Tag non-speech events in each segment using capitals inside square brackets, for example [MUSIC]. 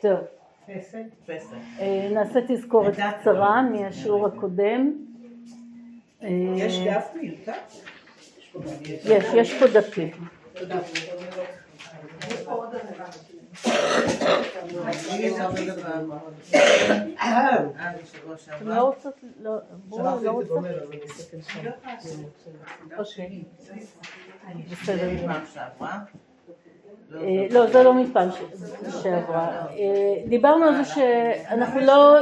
טוב, אה, נעשה תזכורת קצרה מהשיעור הקודם. אה, יש דף מיותר? יש, יש פה דפים. [COUGHS] בסדר. אה, לא, זה לא מפעם שעברה. אה, דיברנו על זה שאנחנו לא,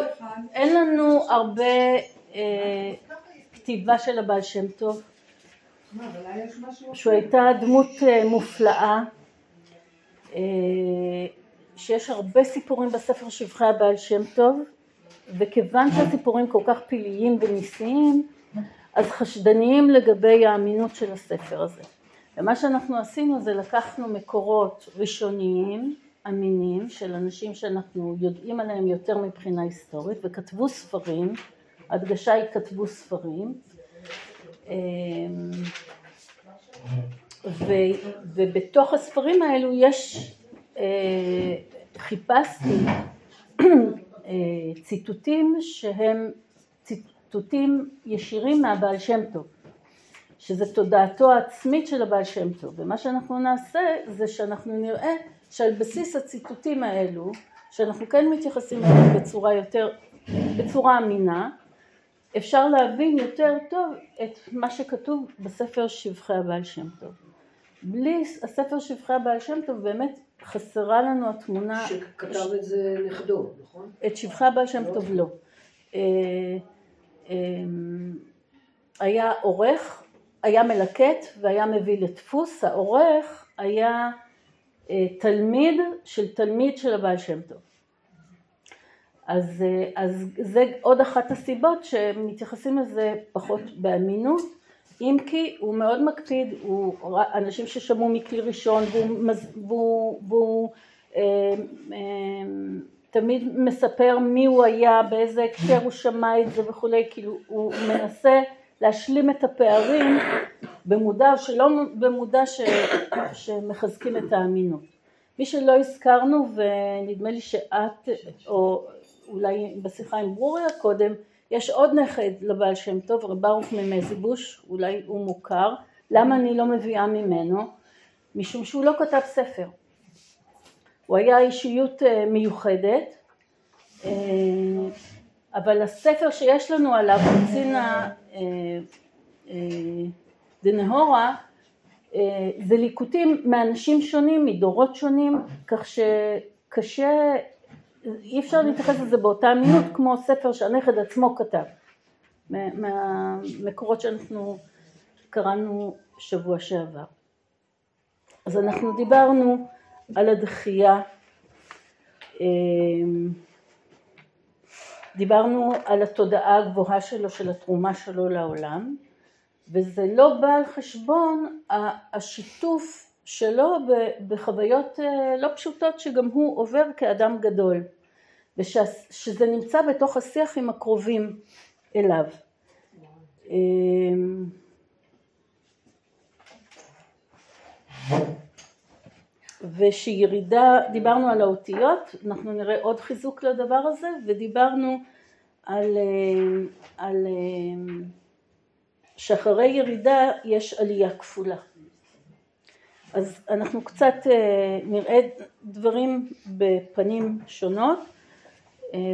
אין לנו הרבה אה, כתיבה של הבעל שם טוב, שהוא הייתה דמות מופלאה, שיש הרבה סיפורים בספר שבחי הבעל שם טוב, וכיוון שהסיפורים כל כך פלאיים וניסיים, אז חשדניים לגבי האמינות של הספר הזה. ומה שאנחנו עשינו זה לקחנו מקורות ראשוניים, אמינים, של אנשים שאנחנו יודעים עליהם יותר מבחינה היסטורית, וכתבו ספרים, הדגשה היא כתבו ספרים, אמ, ו, ובתוך הספרים האלו יש, אה, חיפשתי אה, ציטוטים שהם ציטוטים ישירים מהבעל שם טוב. שזה תודעתו העצמית של הבעל שם טוב, ומה שאנחנו נעשה זה שאנחנו נראה שעל בסיס הציטוטים האלו, שאנחנו כן מתייחסים אליהם בצורה יותר, בצורה אמינה, אפשר להבין יותר טוב את מה שכתוב בספר שבחי הבעל שם טוב. בלי הספר שבחי הבעל שם טוב באמת חסרה לנו התמונה... שכתב את זה נכדו, נכון? את שבחי הבעל שם לא. טוב לא. אה, היה עורך היה מלקט והיה מביא לדפוס, העורך היה אה, תלמיד של תלמיד של הבעל שם טוב. אז, אה, אז זה עוד אחת הסיבות שמתייחסים לזה פחות באמינות, אם כי הוא מאוד מקפיד, הוא אנשים ששמעו מכלי ראשון והוא, והוא, והוא אה, תמיד מספר מי הוא היה, באיזה הקשר הוא שמע את זה וכולי, כאילו הוא מנסה להשלים את הפערים במודע או שלא במודע ש, שמחזקים את האמינות. מי שלא הזכרנו ונדמה לי שאת או אולי בשיחה עם ברוריה קודם יש עוד נכד לבעל שם טוב רב ברוך ממזיבוש אולי הוא מוכר למה אני לא מביאה ממנו? משום שהוא לא כתב ספר הוא היה אישיות אה, מיוחדת אה, אבל הספר שיש לנו עליו, קצינה אה, אה, דנהורה, אה, זה ליקוטים מאנשים שונים, מדורות שונים, כך שקשה, אי אפשר להתייחס לזה באותה אמינות כמו ספר שהנכד עצמו כתב, מהמקורות שאנחנו קראנו שבוע שעבר. אז אנחנו דיברנו על הדחייה דיברנו על התודעה הגבוהה שלו, של התרומה שלו לעולם, וזה לא בא על חשבון השיתוף שלו בחוויות אה, לא פשוטות שגם הוא עובר כאדם גדול, ושזה נמצא בתוך השיח עם הקרובים אליו. אמ, ושירידה, דיברנו על האותיות, אנחנו נראה עוד חיזוק לדבר הזה, ודיברנו על, אה, על אה, שאחרי ירידה יש עלייה כפולה. אז אנחנו קצת אה, נראה דברים בפנים שונות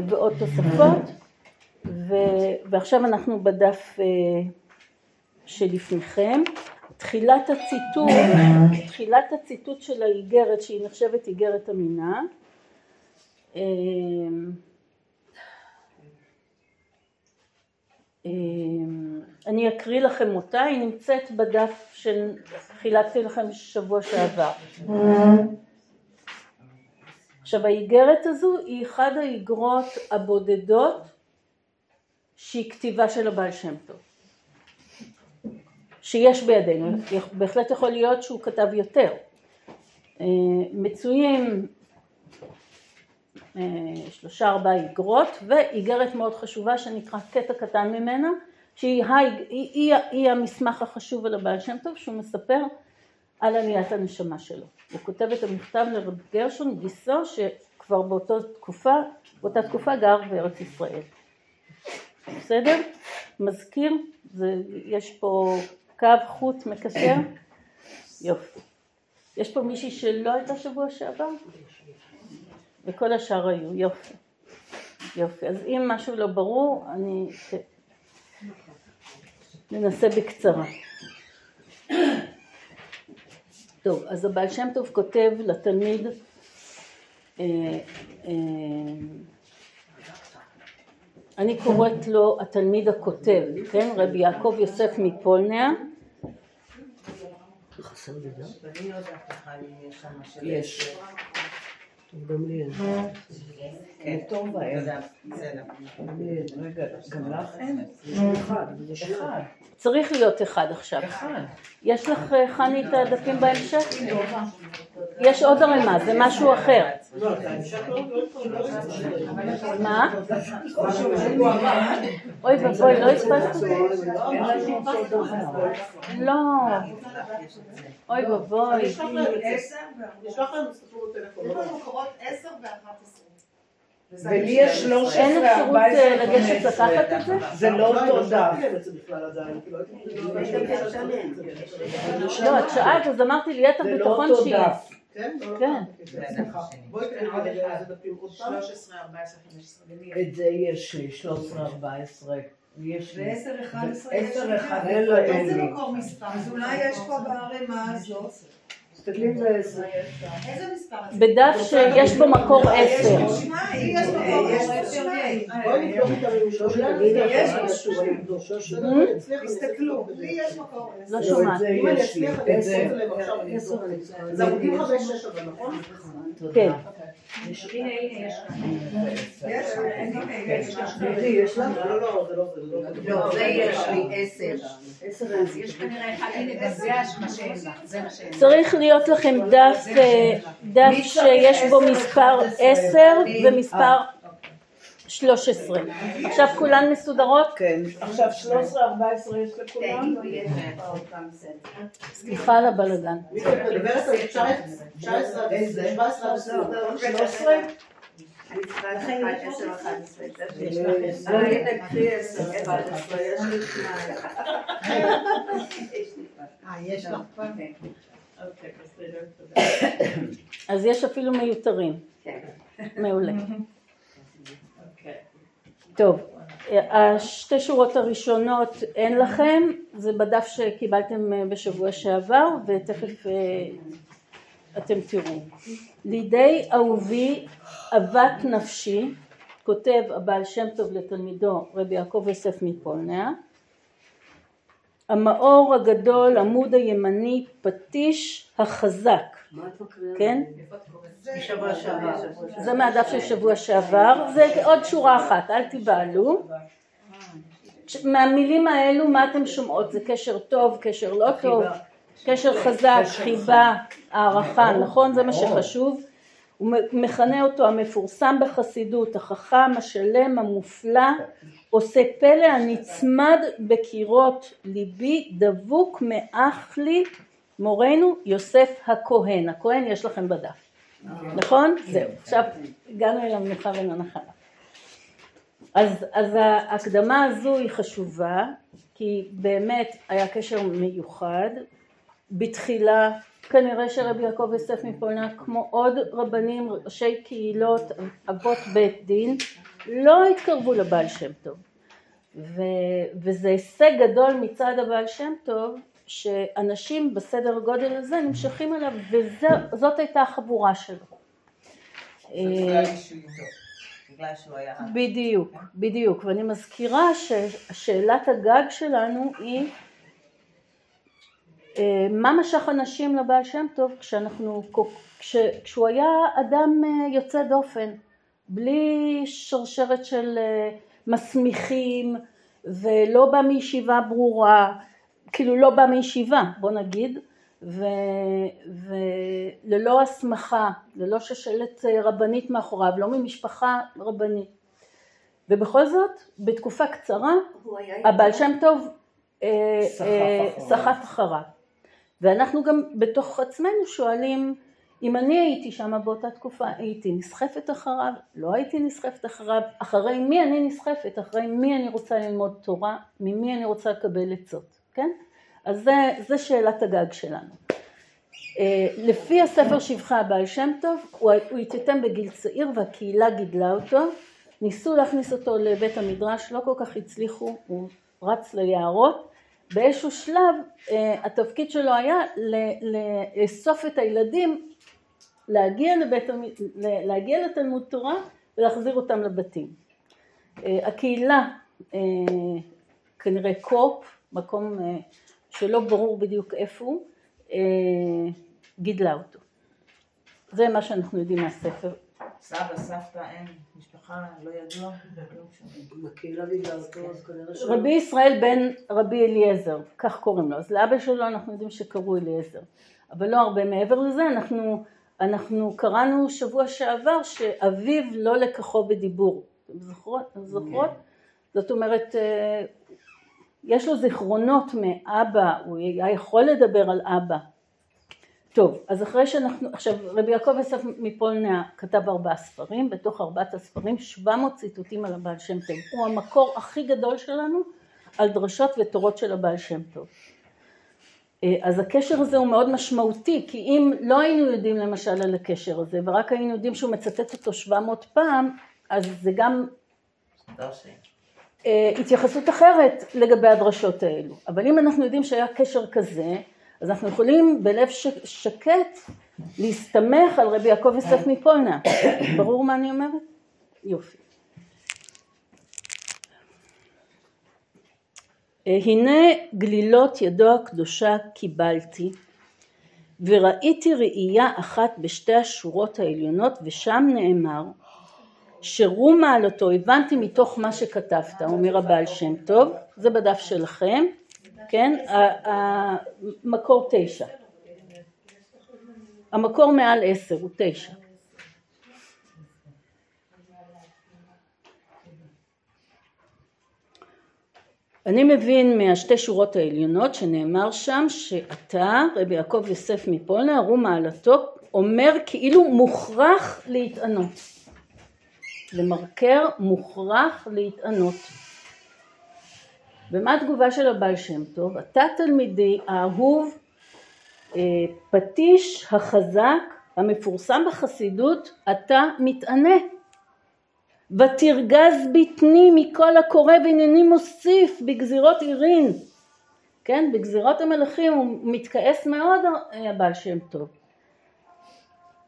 ועוד תוספות, ועכשיו אנחנו בדף שלפניכם. תחילת הציטוט, תחילת הציטוט של האיגרת שהיא נחשבת איגרת אמינה אמ, אמ, אני אקריא לכם אותה, היא נמצאת בדף שחילקתי לכם שבוע שעבר. עכשיו האיגרת הזו היא אחד האיגרות הבודדות שהיא כתיבה של הבעל שם טוב. שיש בידינו, בהחלט יכול להיות שהוא כתב יותר. אה, מצויים אה, שלושה ארבעה איגרות ואיגרת מאוד חשובה שנקרא קטע קטן ממנה שהיא היא, היא, היא המסמך החשוב על הבעל שם טוב שהוא מספר על עליית הנשמה שלו. הוא כותב את המכתב לרב גרשון, גיסו שכבר באותה תקופה, באותה תקופה גר בארץ ישראל. בסדר? מזכיר? זה, יש פה קו חוט מקשר? יופי. יש פה מישהי שלא הייתה שבוע שעבר? וכל השאר היו, יופי. יופי. אז אם משהו לא ברור, אני ננסה בקצרה. טוב, אז הבעל שם טוב כותב לתלמיד אה, אה, אני קוראת לו התלמיד הכותב, כן? רבי יעקב יוסף מפולניה יש. צריך להיות אחד עכשיו. יש לך, חני, את הדפים בהמשך? יש עוד ערימה, זה משהו אחר. מה? אוי ואבוי, לא הספקתי. לא. אוי ואבוי. יש לך לנו ספרו בטלפון. יש לנו מקורות 10 ו-11. ולי יש 13, אין אפשרות 14, אה, לגשת לקחת את זה? זה לא אותו דף. לא, את שאלת, אז אמרתי ליתר זה לא ביטחון. דף. כן? כן. בואי תראי עוד איזה פעם. 13, 14, 15. את זה יש לי, 13, 14. יש לי. ו-10, 11 10, 11 איזה אין לי. מקור מספר? אז אולי יש פה בערימה הזאת. בדף שיש בו מקור עשר. יש עשר. לא שומעת. כן. הנה, יש לך? לא, לא, זה לא לא זה יש לי עשר. עשר לי. יש כנראה אחד, הנה זה מה שאין. צריך להיות לכם דף, אה, דף שיש בו מספר 10 ומספר 13. עכשיו כולן מסודרות? כן. עכשיו 13, 14 יש לכולם? סליחה על הבלגן. מי את מדברת על 19 עד 17 עד 20? 13? אני צריכה את 10, 11. הנה, קחי 10, 11, יש לי שניים. יש לך כבר? בסדר, תודה. אז יש אפילו מיותרים. כן. מעולה. טוב, השתי שורות הראשונות אין לכם, זה בדף שקיבלתם אה, בשבוע שעבר ותכף אה, אתם תראו. לידי אהובי אהבת נפשי, כותב הבעל שם טוב לתלמידו רבי יעקב יוסף מפולניה, המאור הגדול, עמוד הימני, פטיש החזק, כן? זה מהדף של שבוע שעבר, זה עוד שורה אחת, אל תיבהלו. מהמילים האלו מה אתם שומעות? זה קשר טוב, קשר לא טוב, קשר חזק, חיבה, הערכה, נכון? זה מה שחשוב. הוא מכנה אותו המפורסם בחסידות, החכם, השלם, המופלא, עושה פלא הנצמד בקירות ליבי, דבוק מאח לי, מורנו יוסף הכהן. הכהן יש לכם בדף. נכון? זהו. עכשיו הגענו אל המנוחה ולנחלה. אז, אז ההקדמה הזו היא חשובה, כי באמת היה קשר מיוחד. בתחילה כנראה שרבי יעקב יוסף מפולנה, כמו עוד רבנים, ראשי קהילות, אבות בית דין, לא התקרבו לבעל שם טוב. ו, וזה הישג גדול מצד הבעל שם טוב, שאנשים בסדר גודל הזה נמשכים אליו, וזאת הייתה החבורה שלו. בדיוק, בדיוק, ואני מזכירה ששאלת הגג שלנו היא מה משך אנשים לבעל שם טוב כשאנחנו, כש, כשהוא היה אדם אה, יוצא דופן, בלי שרשרת של אה, מסמיכים ולא בא מישיבה ברורה, כאילו לא בא מישיבה בוא נגיד, ו, וללא הסמכה, ללא שושלת רבנית מאחוריו, לא ממשפחה רבנית. ובכל זאת, בתקופה קצרה, הבעל שם טוב אה, סחף אה, אחריו. ואנחנו גם בתוך עצמנו שואלים אם אני הייתי שם באותה תקופה הייתי נסחפת אחריו, לא הייתי נסחפת אחריו, אחרי מי אני נסחפת, אחרי מי אני רוצה ללמוד תורה, ממי אני רוצה לקבל עצות, כן? אז זה, זה שאלת הגג שלנו. אה, לפי הספר שבחה הבעל שם טוב, הוא, הוא התייתם בגיל צעיר והקהילה גידלה אותו, ניסו להכניס אותו לבית המדרש, לא כל כך הצליחו, הוא רץ ליערות, באיזשהו שלב אה, התפקיד שלו היה לאסוף את הילדים, להגיע, לבית, להגיע לתלמוד תורה ולהחזיר אותם לבתים. אה, הקהילה, כנראה קופ, מקום שלא ברור בדיוק איפה הוא, גידלה אותו. זה מה שאנחנו יודעים מהספר. סבא, סבתא, אין, לא. רבי ישראל בן רבי אליעזר, כך קוראים לו, אז לאבא שלו אנחנו יודעים שקראו אליעזר, אבל לא הרבה מעבר לזה, אנחנו, אנחנו קראנו שבוע שעבר שאביו לא לקחו בדיבור, אתם זוכרות? זוכרות? זאת אומרת, אה, יש לו זיכרונות מאבא, הוא היה יכול לדבר על אבא, טוב, אז אחרי שאנחנו, עכשיו רבי יעקב יוסף מפולניה כתב ארבעה ספרים, בתוך ארבעת הספרים 700 ציטוטים על הבעל שם טוב, הוא המקור הכי גדול שלנו על דרשות ותורות של הבעל שם טוב. אה, אז הקשר הזה הוא מאוד משמעותי, כי אם לא היינו יודעים למשל על הקשר הזה, ורק היינו יודעים שהוא מצטט אותו 700 פעם, אז זה גם אה, התייחסות אחרת לגבי הדרשות האלו. אבל אם אנחנו יודעים שהיה קשר כזה, אז אנחנו יכולים בלב שקט להסתמך על רבי יעקב יוסף מפולנה. ברור מה אני אומרת? יופי. הנה גלילות ידו הקדושה קיבלתי וראיתי ראייה אחת בשתי השורות העליונות ושם נאמר שרום מעלתו הבנתי מתוך מה שכתבת אומר הבעל שם טוב זה בדף שלכם כן? המקור תשע. המקור מעל עשר הוא תשע. אני מבין מהשתי שורות העליונות שנאמר שם שאתה רבי יעקב יוסף מפולנה ארו מעלתו אומר כאילו מוכרח להתענות למרקר מוכרח להתענות ומה התגובה של הבעל שם טוב? אתה תלמידי האהוב, אה, פטיש החזק המפורסם בחסידות, אתה מתענה. ותרגז בטני מכל הקורא והנני מוסיף בגזירות עירין. כן, בגזירות המלכים הוא מתכעס מאוד הבעל שם טוב.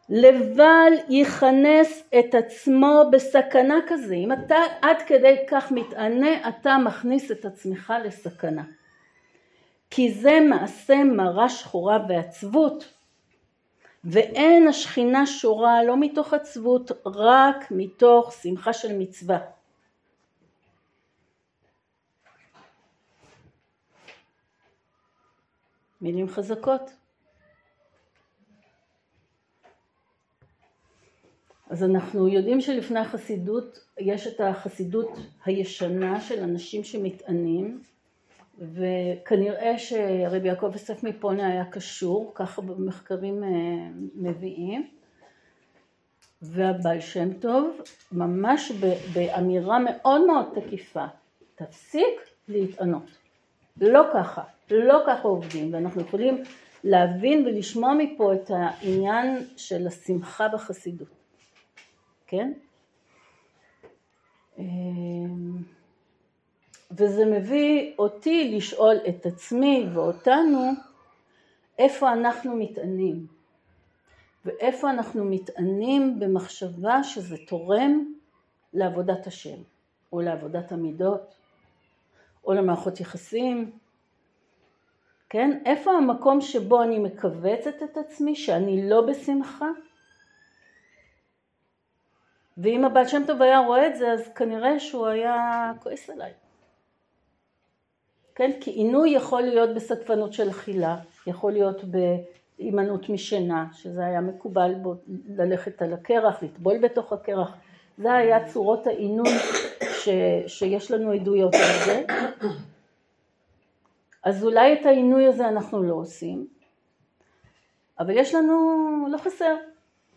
לבל יכנס את עצמו בסכנה כזה. אם אתה עד כדי כך מתענה, אתה מכניס את עצמך לסכנה. כי זה מעשה מרה שחורה ועצבות. ואין השכינה שורה לא מתוך עצבות, רק מתוך שמחה של מצווה. מילים חזקות. אז אנחנו יודעים שלפני החסידות יש את החסידות הישנה של אנשים שמטענים וכנראה שרבי יעקב יוסף מפונה היה קשור, ככה במחקרים אה, מביאים. והבעל שם טוב ממש באמירה מאוד מאוד תקיפה תפסיק להתענות. לא ככה, לא ככה עובדים ואנחנו יכולים להבין ולשמוע מפה את העניין של השמחה בחסידות כן? אמ, וזה מביא אותי לשאול את עצמי ואותנו איפה אנחנו מתענים ואיפה אנחנו מתענים במחשבה שזה תורם לעבודת השם או לעבודת המידות או למערכות יחסים כן? איפה המקום שבו אני מכווצת את עצמי שאני לא בשמחה ואם הבעל שם טוב היה רואה את זה אז כנראה שהוא היה כועס עליי. כן? כי עינוי יכול להיות בסקפנות של אכילה, יכול להיות בהימנעות משינה, שזה היה מקובל בו ללכת על הקרח, לטבול בתוך הקרח, זה היה צורות העינוי ש, שיש לנו עדויות על זה. אז אולי את העינוי הזה אנחנו לא עושים, אבל יש לנו, לא חסר,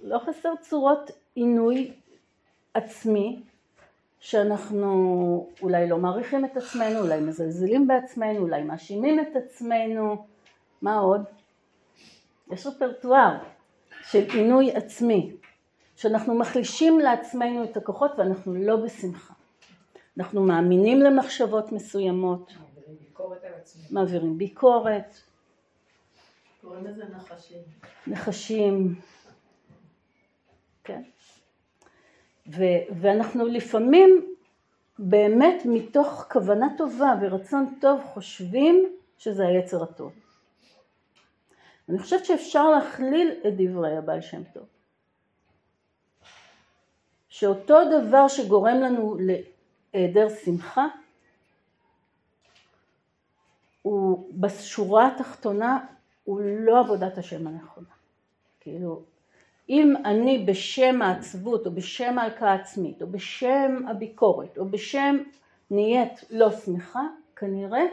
לא חסר צורות עינוי עצמי שאנחנו אולי לא מעריכים את עצמנו, אולי מזלזלים בעצמנו, אולי מאשימים את עצמנו, מה עוד? יש רפרטואר של עינוי עצמי, שאנחנו מחלישים לעצמנו את הכוחות ואנחנו לא בשמחה. אנחנו מאמינים למחשבות מסוימות, ביקורת על עצמי. מעבירים ביקורת, קוראים לזה נחשים. נחשים, כן. ו- ואנחנו לפעמים באמת מתוך כוונה טובה ורצון טוב חושבים שזה היצר הטוב. אני חושבת שאפשר להכליל את דברי הבעל שם טוב. שאותו דבר שגורם לנו להיעדר שמחה הוא בשורה התחתונה הוא לא עבודת השם הנכונה. כאילו, אם אני בשם העצבות או בשם ההלקאה העצמית או בשם הביקורת או בשם נהיית לא שמחה, כנראה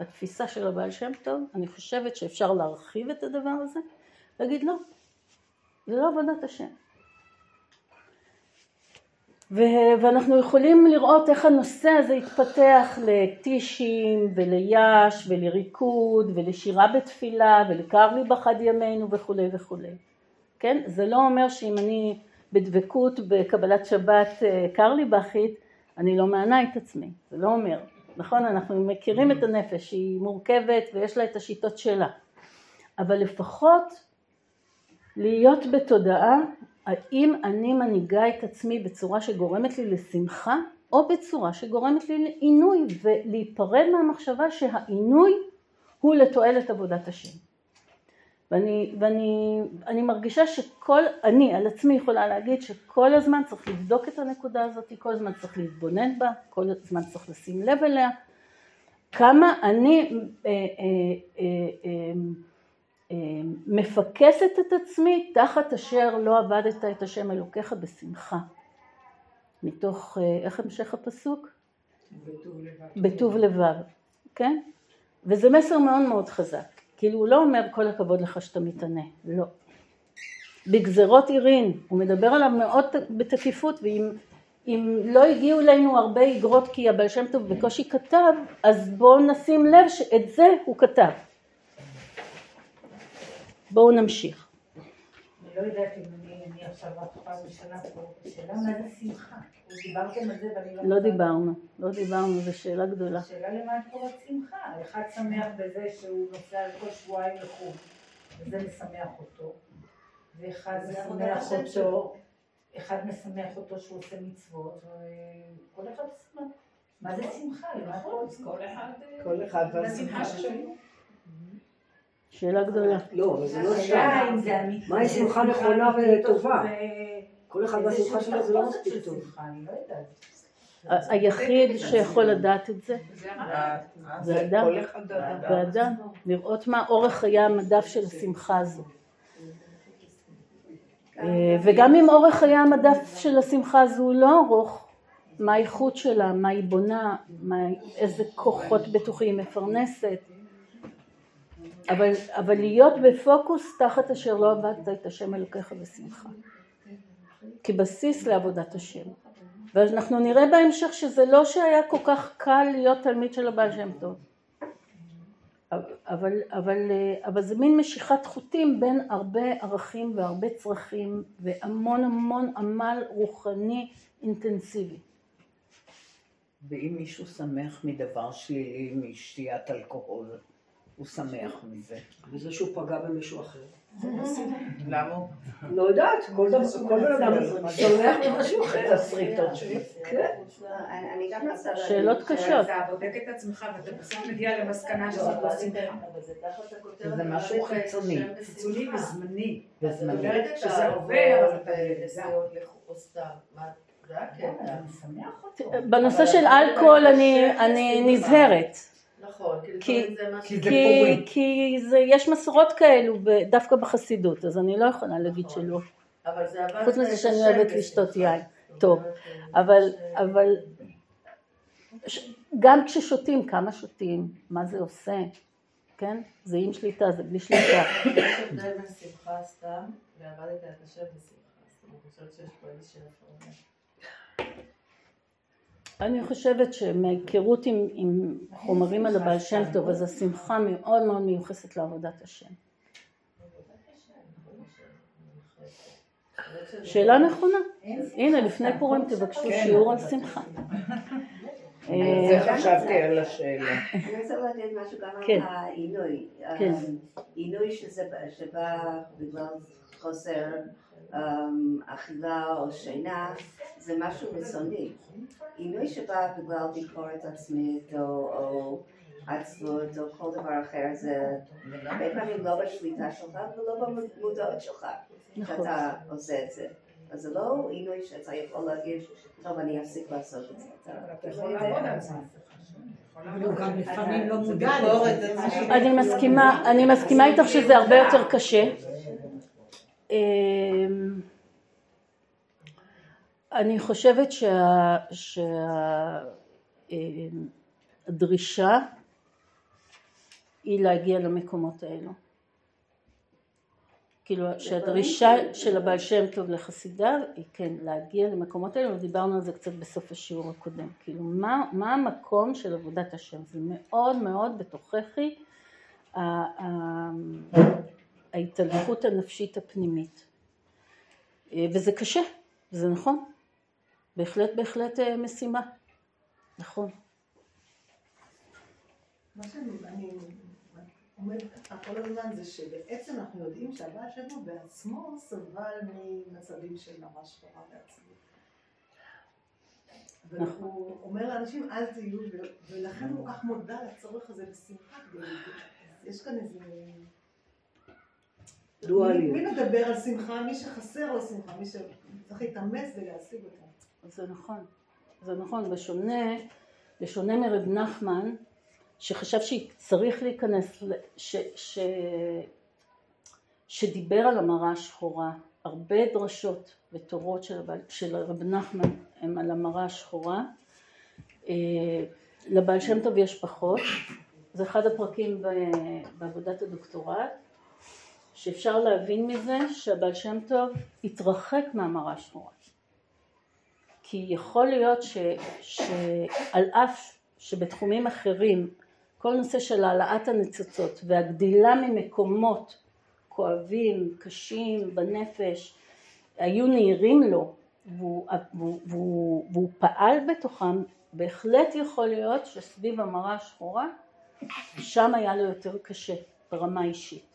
התפיסה של הבעל שם טוב, אני חושבת שאפשר להרחיב את הדבר הזה, להגיד לא, זה לא עבודת השם. ו- ואנחנו יכולים לראות איך הנושא הזה התפתח לטישים וליש ולריקוד ולשירה בתפילה ולקר לי בחד ימינו וכולי וכולי. כן? זה לא אומר שאם אני בדבקות בקבלת שבת אה, קר לי בכית, אני לא מענה את עצמי. זה לא אומר. נכון? אנחנו מכירים את הנפש, שהיא מורכבת ויש לה את השיטות שלה. אבל לפחות להיות בתודעה האם אני מנהיגה את עצמי בצורה שגורמת לי לשמחה או בצורה שגורמת לי לעינוי ולהיפרד מהמחשבה שהעינוי הוא לתועלת עבודת השם. ואני, ואני אני מרגישה שכל, אני על עצמי יכולה להגיד שכל הזמן צריך לבדוק את הנקודה הזאת, כל הזמן צריך להתבונן בה, כל הזמן צריך לשים לב אליה, כמה אני אה, אה, אה, אה, אה, מפקסת את עצמי תחת אשר לא עבדת את השם אלוקיך בשמחה. מתוך, איך המשך הפסוק? בטוב לבב, כן? וזה מסר מאוד מאוד חזק. כאילו הוא לא אומר כל הכבוד לך שאתה מתענה, לא. בגזרות עירין, הוא מדבר עליו מאוד בתקיפות, ואם אם לא הגיעו אלינו הרבה איגרות כי הבעל שם טוב בקושי כתב, אז בואו נשים לב שאת זה הוא כתב. בואו נמשיך. אני לא יודעת אם אני, אני עכשיו רק פעם ראשונה פה, השאלה מה זה שמחה? דיברתם על זה ואני לא... לא דיברנו, לא דיברנו, זו שאלה גדולה. השאלה למה את קוראת שמחה? אחד שמח בזה שהוא נוסע כל שבועיים לחו"ל, וזה משמח אותו, ואחד משמח אותו. אחד משמח אותו שהוא עושה מצוות, וכל אחד שמח. מה זה שמחה? למה את קוראת שמחה? כל אחד והשמחה והשמחה שלו. שאלה גדולה. לא, אבל זה לא שם. זה. מהי זה שמחה נכונה וטובה? כל אחד והשמחה שלו זה לא מספיק טוב. לא היחיד שיכול לדעת את זה, זה אדם. כל אחד אדם. ואדם, לראות מה אורך חיי המדף של השמחה הזו. אה, וגם אם אורך חיי המדף של השמחה הזו הוא לא ארוך, מה האיכות שלה, מה היא בונה, מה, איזה כוחות בטוחים היא מפרנסת. אבל, אבל להיות בפוקוס תחת אשר לא עבדת את השם אלוקיך בשמחה. כבסיס לעבודת השם. ואנחנו נראה בהמשך שזה לא שהיה כל כך קל להיות תלמיד של הבעל שם טוב. אבל, אבל, אבל זה מין משיכת חוטים בין הרבה ערכים והרבה צרכים והמון המון עמל רוחני אינטנסיבי. ואם מישהו שמח מדבר שלילי, משתיית אלכוהול, הוא שמח מזה. וזה שהוא פגע במישהו אחר. למה? לא יודעת, כל דבר, כל בן אדם שמח ממשהו אחר. שלי. כן. אני גם מנסה... שאלות קשות. אתה בודק את עצמך ואתה בסוף מגיע למסקנה שזה לא שמחה. זה משהו חיצוני. חיצוני וזמני. וזמני. שזה עובר, אבל אתה נסיעות לחו"ל סתם. מה? זה הקטע. אתה משמח אותו. בנושא של אלכוהול אני, אני נזהרת. נכון, כי- כי זה מה כי. זה כי. כי זה, יש מסורות כאלו דווקא בחסידות, אז אני לא יכולה להגיד שלא. אבל זה עבד חוץ מזה שאני אוהבת. לשתות יין. טוב, אומרת, אבל, אבל ש- גם כששותים, כמה שותים, מה זה עושה, כן? זה עם שליטה, זה בלי שליטה. [COUGHS] יש הבדל בין שמחה סתם ועבדת את השם בשמחה. אני חושבת שיש פה איזושהי הפרדה. אני חושבת שמהיכרות עם, עם חומרים על הבעל שם טוב, אז השמחה מאוד מאוד מיוחסת לעבודת השם. שאלה נכונה. הנה, לפני פורים תבקשו שיעור על שמחה. זה אה, חשבתי על השאלה. אני רוצה להגיד משהו גם כן. על העינוי. כן. עינוי שזה- שבא בגלל חוסר אכילה או שינה, זה משהו חיצוני. עינוי שבא בגלל ביקורת עצמית או- או עצלות או כל דבר אחר, זה הרבה פעמים לא בשליטה שלך ולא במודעות שלך נכון. שאתה עושה את זה. אז זה לא עינוי שאתה יכול להגיד, טוב, אני אפסיק לעשות את זה. אתה יכול לעבוד על זה. לא מסכימה, אני מסכימה איתך שזה הרבה יותר קשה. אמ, אני חושבת שה- שה- אמ, היא להגיע למקומות האלו. כאילו שהדרישה של הבעל שם טוב לחסידיו היא כן להגיע למקומות האלו ודיברנו על זה קצת בסוף השיעור הקודם. כאילו מה, מה המקום של עבודת השם? זה מאוד מאוד בתוככי ההתהלכות הנפשית הפנימית. אה, וזה קשה, זה נכון. בהחלט בהחלט אה, משימה. נכון. מה שאני אני אומרת ככה כל הזמן זה שבעצם אנחנו יודעים שהבעל שם טוב בעצמו סבל ממצבים של ממש שחורה בעצמו. והוא אומר לאנשים אל תהיו, ולכן הוא כל כך מודע לצורך הזה בשמחה. יש כאן איזה... דואליות. מי מדבר על שמחה? מי שחסר לו שמחה, מי שצריך להתאמץ ולהשיג אותה. זה נכון, זה נכון, בשונה, בשונה מרב נחמן, שחשב שצריך להיכנס, ש, ש, שדיבר על המראה השחורה, הרבה דרשות ותורות של, של רב נחמן הם על המראה השחורה, אה, לבעל שם טוב יש פחות, זה אחד הפרקים בעבודת הדוקטורט, שאפשר להבין מזה שהבעל שם טוב התרחק מהמראה השחורה. כי יכול להיות ש, שעל אף שבתחומים אחרים כל נושא של העלאת הניצוצות והגדילה ממקומות כואבים, קשים בנפש, היו נהירים לו והוא, והוא, והוא, והוא פעל בתוכם, בהחלט יכול להיות שסביב המראה השחורה שם היה לו יותר קשה ברמה האישית.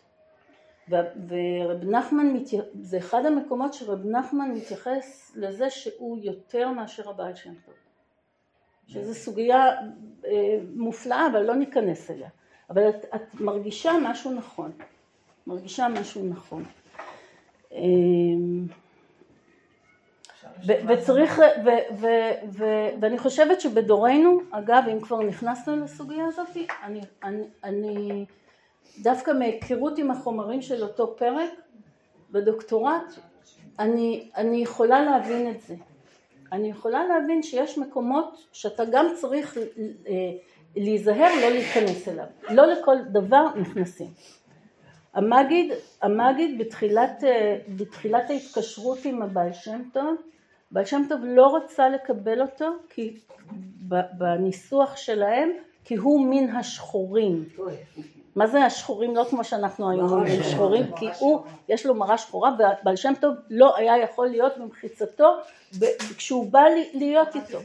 ורב נחמן. זה אחד המקומות שרב נחמן מתייחס לזה שהוא יותר מאשר הבעל שם טוב. שזו סוגיה אה, מופלאה, אבל לא ניכנס אליה. אבל את, את מרגישה משהו נכון. מרגישה משהו נכון. אה, וצריך, ואני חושבת שבדורנו, אגב, אם כבר נכנסנו לסוגיה הזאת, אני, אני, אני דווקא מהיכרות עם החומרים של אותו פרק בדוקטורט, אני, אני יכולה להבין את זה. אני יכולה להבין שיש מקומות שאתה גם צריך אה, להיזהר לא להיכנס אליו. לא לכל דבר נכנסים. המגיד, המגיד בתחילת, אה, בתחילת ההתקשרות עם הבעל שם טוב, בעל שם טוב לא רצה לקבל אותו כי בניסוח שלהם כי הוא מן השחורים. מה זה השחורים? לא כמו שאנחנו היום אומרים שחורים, כי הוא, יש לו מראה שחורה והבעל שם טוב לא היה יכול להיות במחיצתו כשהוא בא להיות איתו.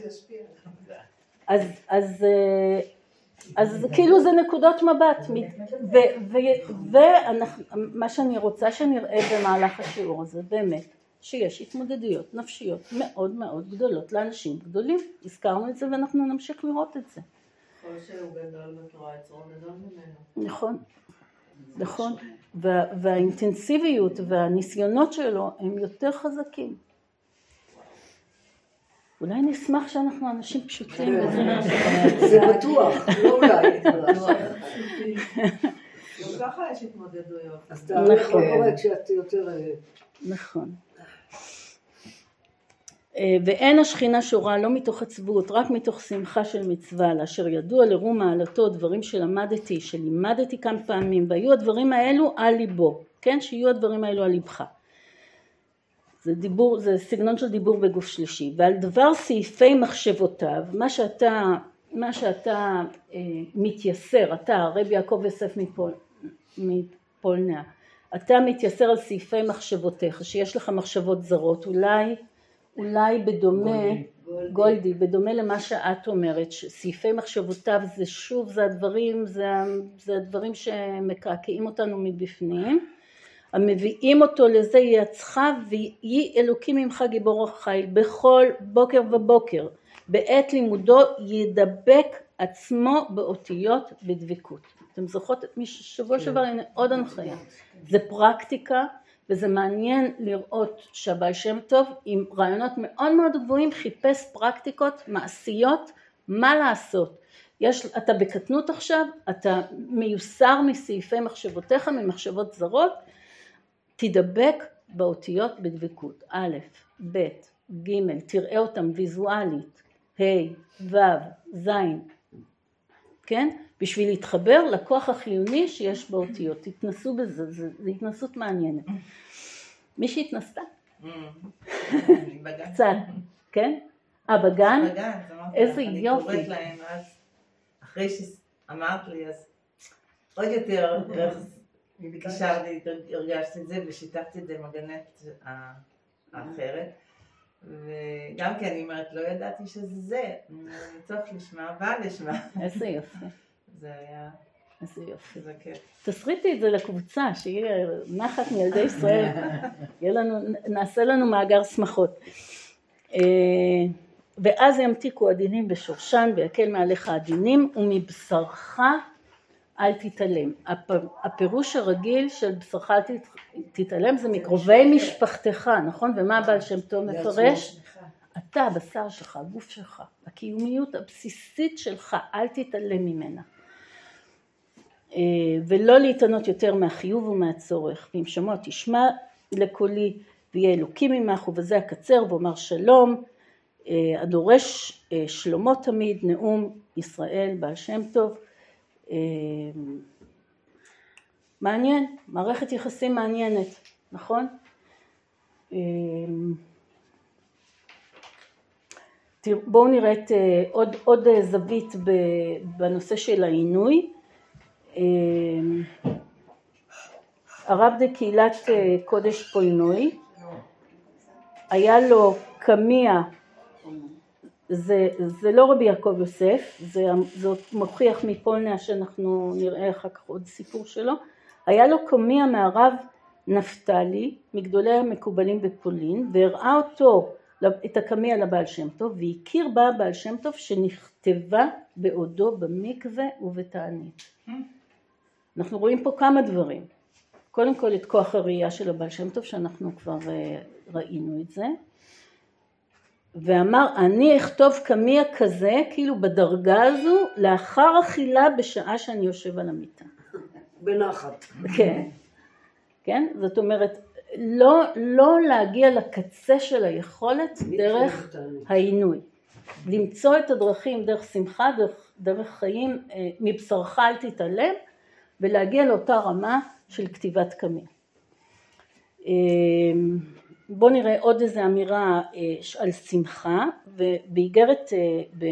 אז, אז, אה, אז כאילו זה נקודות מבט, ומה שאני רוצה שנראה במהלך השיעור הזה באמת, שיש התמודדויות נפשיות מאוד מאוד גדולות לאנשים גדולים, הזכרנו את זה ואנחנו נמשיך לראות את זה, כל שהוא גדול בתורה, יצרו גדול ממנו. נכון, נכון, וה, והאינטנסיביות והניסיונות שלו הם יותר חזקים. אולי נשמח שאנחנו אנשים פשוטים וזה זה בטוח, לא אולי. גם ככה יש התמודדויות. אז לך נכון. כשאת יותר... אה, נכון. אה, ואין השכינה שורה לא מתוך עצבות רק מתוך שמחה של מצווה לאשר ידוע לרום מעלתו דברים שלמדתי שלימדתי כמה פעמים והיו הדברים האלו על ליבו כן? שיהיו הדברים האלו על ליבך. זה דיבור זה סגנון של דיבור בגוף שלישי. ועל דבר סעיפי מחשבותיו מה שאתה מה שאתה אה, מתייסר אתה רבי יעקב יוסף מפול, מפולניה אתה מתייסר על סעיפי מחשבותיך שיש לך מחשבות זרות אולי אולי בדומה, גולדי, גולדי. בדומה למה שאת אומרת, סעיפי מחשבותיו זה שוב, זה הדברים, זה, זה הדברים שמקעקעים אותנו מבפנים, המביאים אותו לזה יעצך ויהי אלוקים ממך גיבור החיל בכל בוקר ובוקר, בעת לימודו ידבק עצמו באותיות בדבקות. אתם זוכרות? את מי ששבוע כן. שעבר, הנה עוד הנחיה, זה פרקטיקה וזה מעניין לראות שהבעל שם טוב עם רעיונות מאוד מאוד גבוהים חיפש פרקטיקות מעשיות מה לעשות. יש, אתה בקטנות עכשיו, אתה מיוסר מסעיפי מחשבותיך, ממחשבות זרות, תדבק באותיות בדבקות, א', ב', ג', תראה אותם ויזואלית, ה', ו', ז', כן? בשביל להתחבר לכוח החיוני שיש באותיות. תתנסו בזה, זו התנסות מעניינת. מי שהתנסתה? קצת, כן? אה, בגן? בגן, איזה יופי. אני קוראת להם אז, אחרי שאמרת לי, אז עוד יותר קישרתי, הרגשתי את זה ושיתפתי את זה עם הגננת האחרת. וגם כי אני אומרת, לא ידעתי שזה זה, צריך לשמה, אבל לשמה. איזה יופי. זה היה... איזה יופי. זה כיף. תסריטי את זה לקבוצה, שיהיה נחת מילדי ישראל, לנו, נעשה לנו מאגר שמחות. אה, ואז ימתיקו הדינים בשורשן ויקל מעליך הדינים ומבשרך אל תתעלם. הפירוש הרגיל של בשרך אל תתעלם זה מקרובי משפחתך, נכון? ומה הבעל שם טוב מפרש? אתה, הבשר שלך, הגוף שלך, הקיומיות הבסיסית שלך, אל תתעלם ממנה. אה, ולא להתענות יותר מהחיוב ומהצורך. ואם שמוע תשמע לקולי ויהיה אלוקים ממך ובזה אקצר ואומר שלום. אה, הדורש אה, שלמה תמיד, נאום ישראל, בעל שם טוב. מעניין, מערכת יחסים מעניינת, נכון? בואו נראה את עוד, עוד זווית בנושא של העינוי. אמ, הרב דקהילת אה, קודש פולנוי, היה לו קמיע, זה, זה לא רבי יעקב יוסף, זה, זאת מוכיח מפולניה שאנחנו נראה אחר כך עוד סיפור שלו, היה לו קמיע מהרב נפתלי, מגדולי המקובלים בפולין, והראה אותו, את הקמיע לבעל שם טוב, והכיר בה בעל שם טוב שנכתבה בעודו במקווה ובתענית. אנחנו רואים פה כמה דברים. קודם כל את כוח הראייה של הבעל שם טוב שאנחנו כבר אה, ראינו את זה. ואמר אני אכתוב קמיע כזה כאילו בדרגה הזו לאחר אכילה בשעה שאני יושב על המיטה. בנחת. כן, כן, זאת אומרת לא, לא להגיע לקצה של היכולת דרך העינוי. למצוא את הדרכים דרך שמחה, דרך, דרך חיים, אה, מבשרך אל תתעלם ולהגיע לאותה רמה של כתיבת קמין. בואו נראה עוד איזה אמירה אה, על שמחה ובאיגרת אה,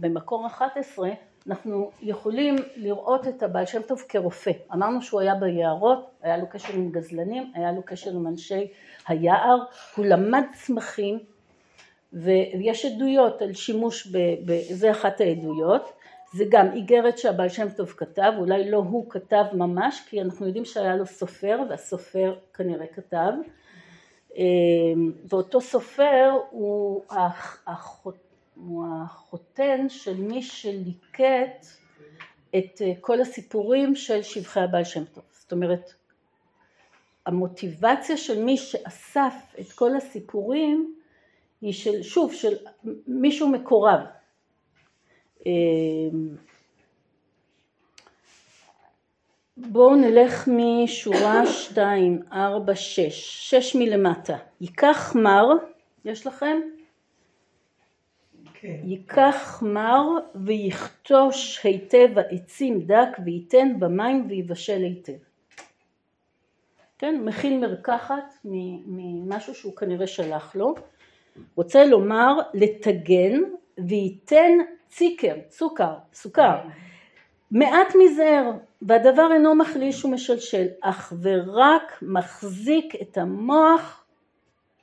במקור 11 אנחנו יכולים לראות את הבעל שם טוב כרופא. אמרנו שהוא היה ביערות, היה לו קשר עם גזלנים, היה לו קשר עם אנשי היער, הוא למד צמחים ויש עדויות על שימוש, ב, ב, זה אחת העדויות, זה גם איגרת שהבעל שם טוב כתב, אולי לא הוא כתב ממש, כי אנחנו יודעים שהיה לו סופר, והסופר כנראה כתב, ואותו סופר הוא, הוא החותן של מי שליקט את אה, כל הסיפורים של שבחי הבעל שם טוב. זאת אומרת, המוטיבציה של מי שאסף את כל הסיפורים היא של, שוב, של מישהו מקורב, בואו נלך משורה 2, 4, 6, 6 מלמטה. ייקח מר, יש לכם? כן. ייקח מר ויכתוש היטב העצים דק וייתן במים ויבשל היטב. כן, מכיל מרקחת ממשהו שהוא כנראה שלח לו. רוצה לומר לטגן וייתן ציקר, צוקר, סוכר. מעט מזער, והדבר אינו מחליש ומשלשל, אך ורק מחזיק את המוח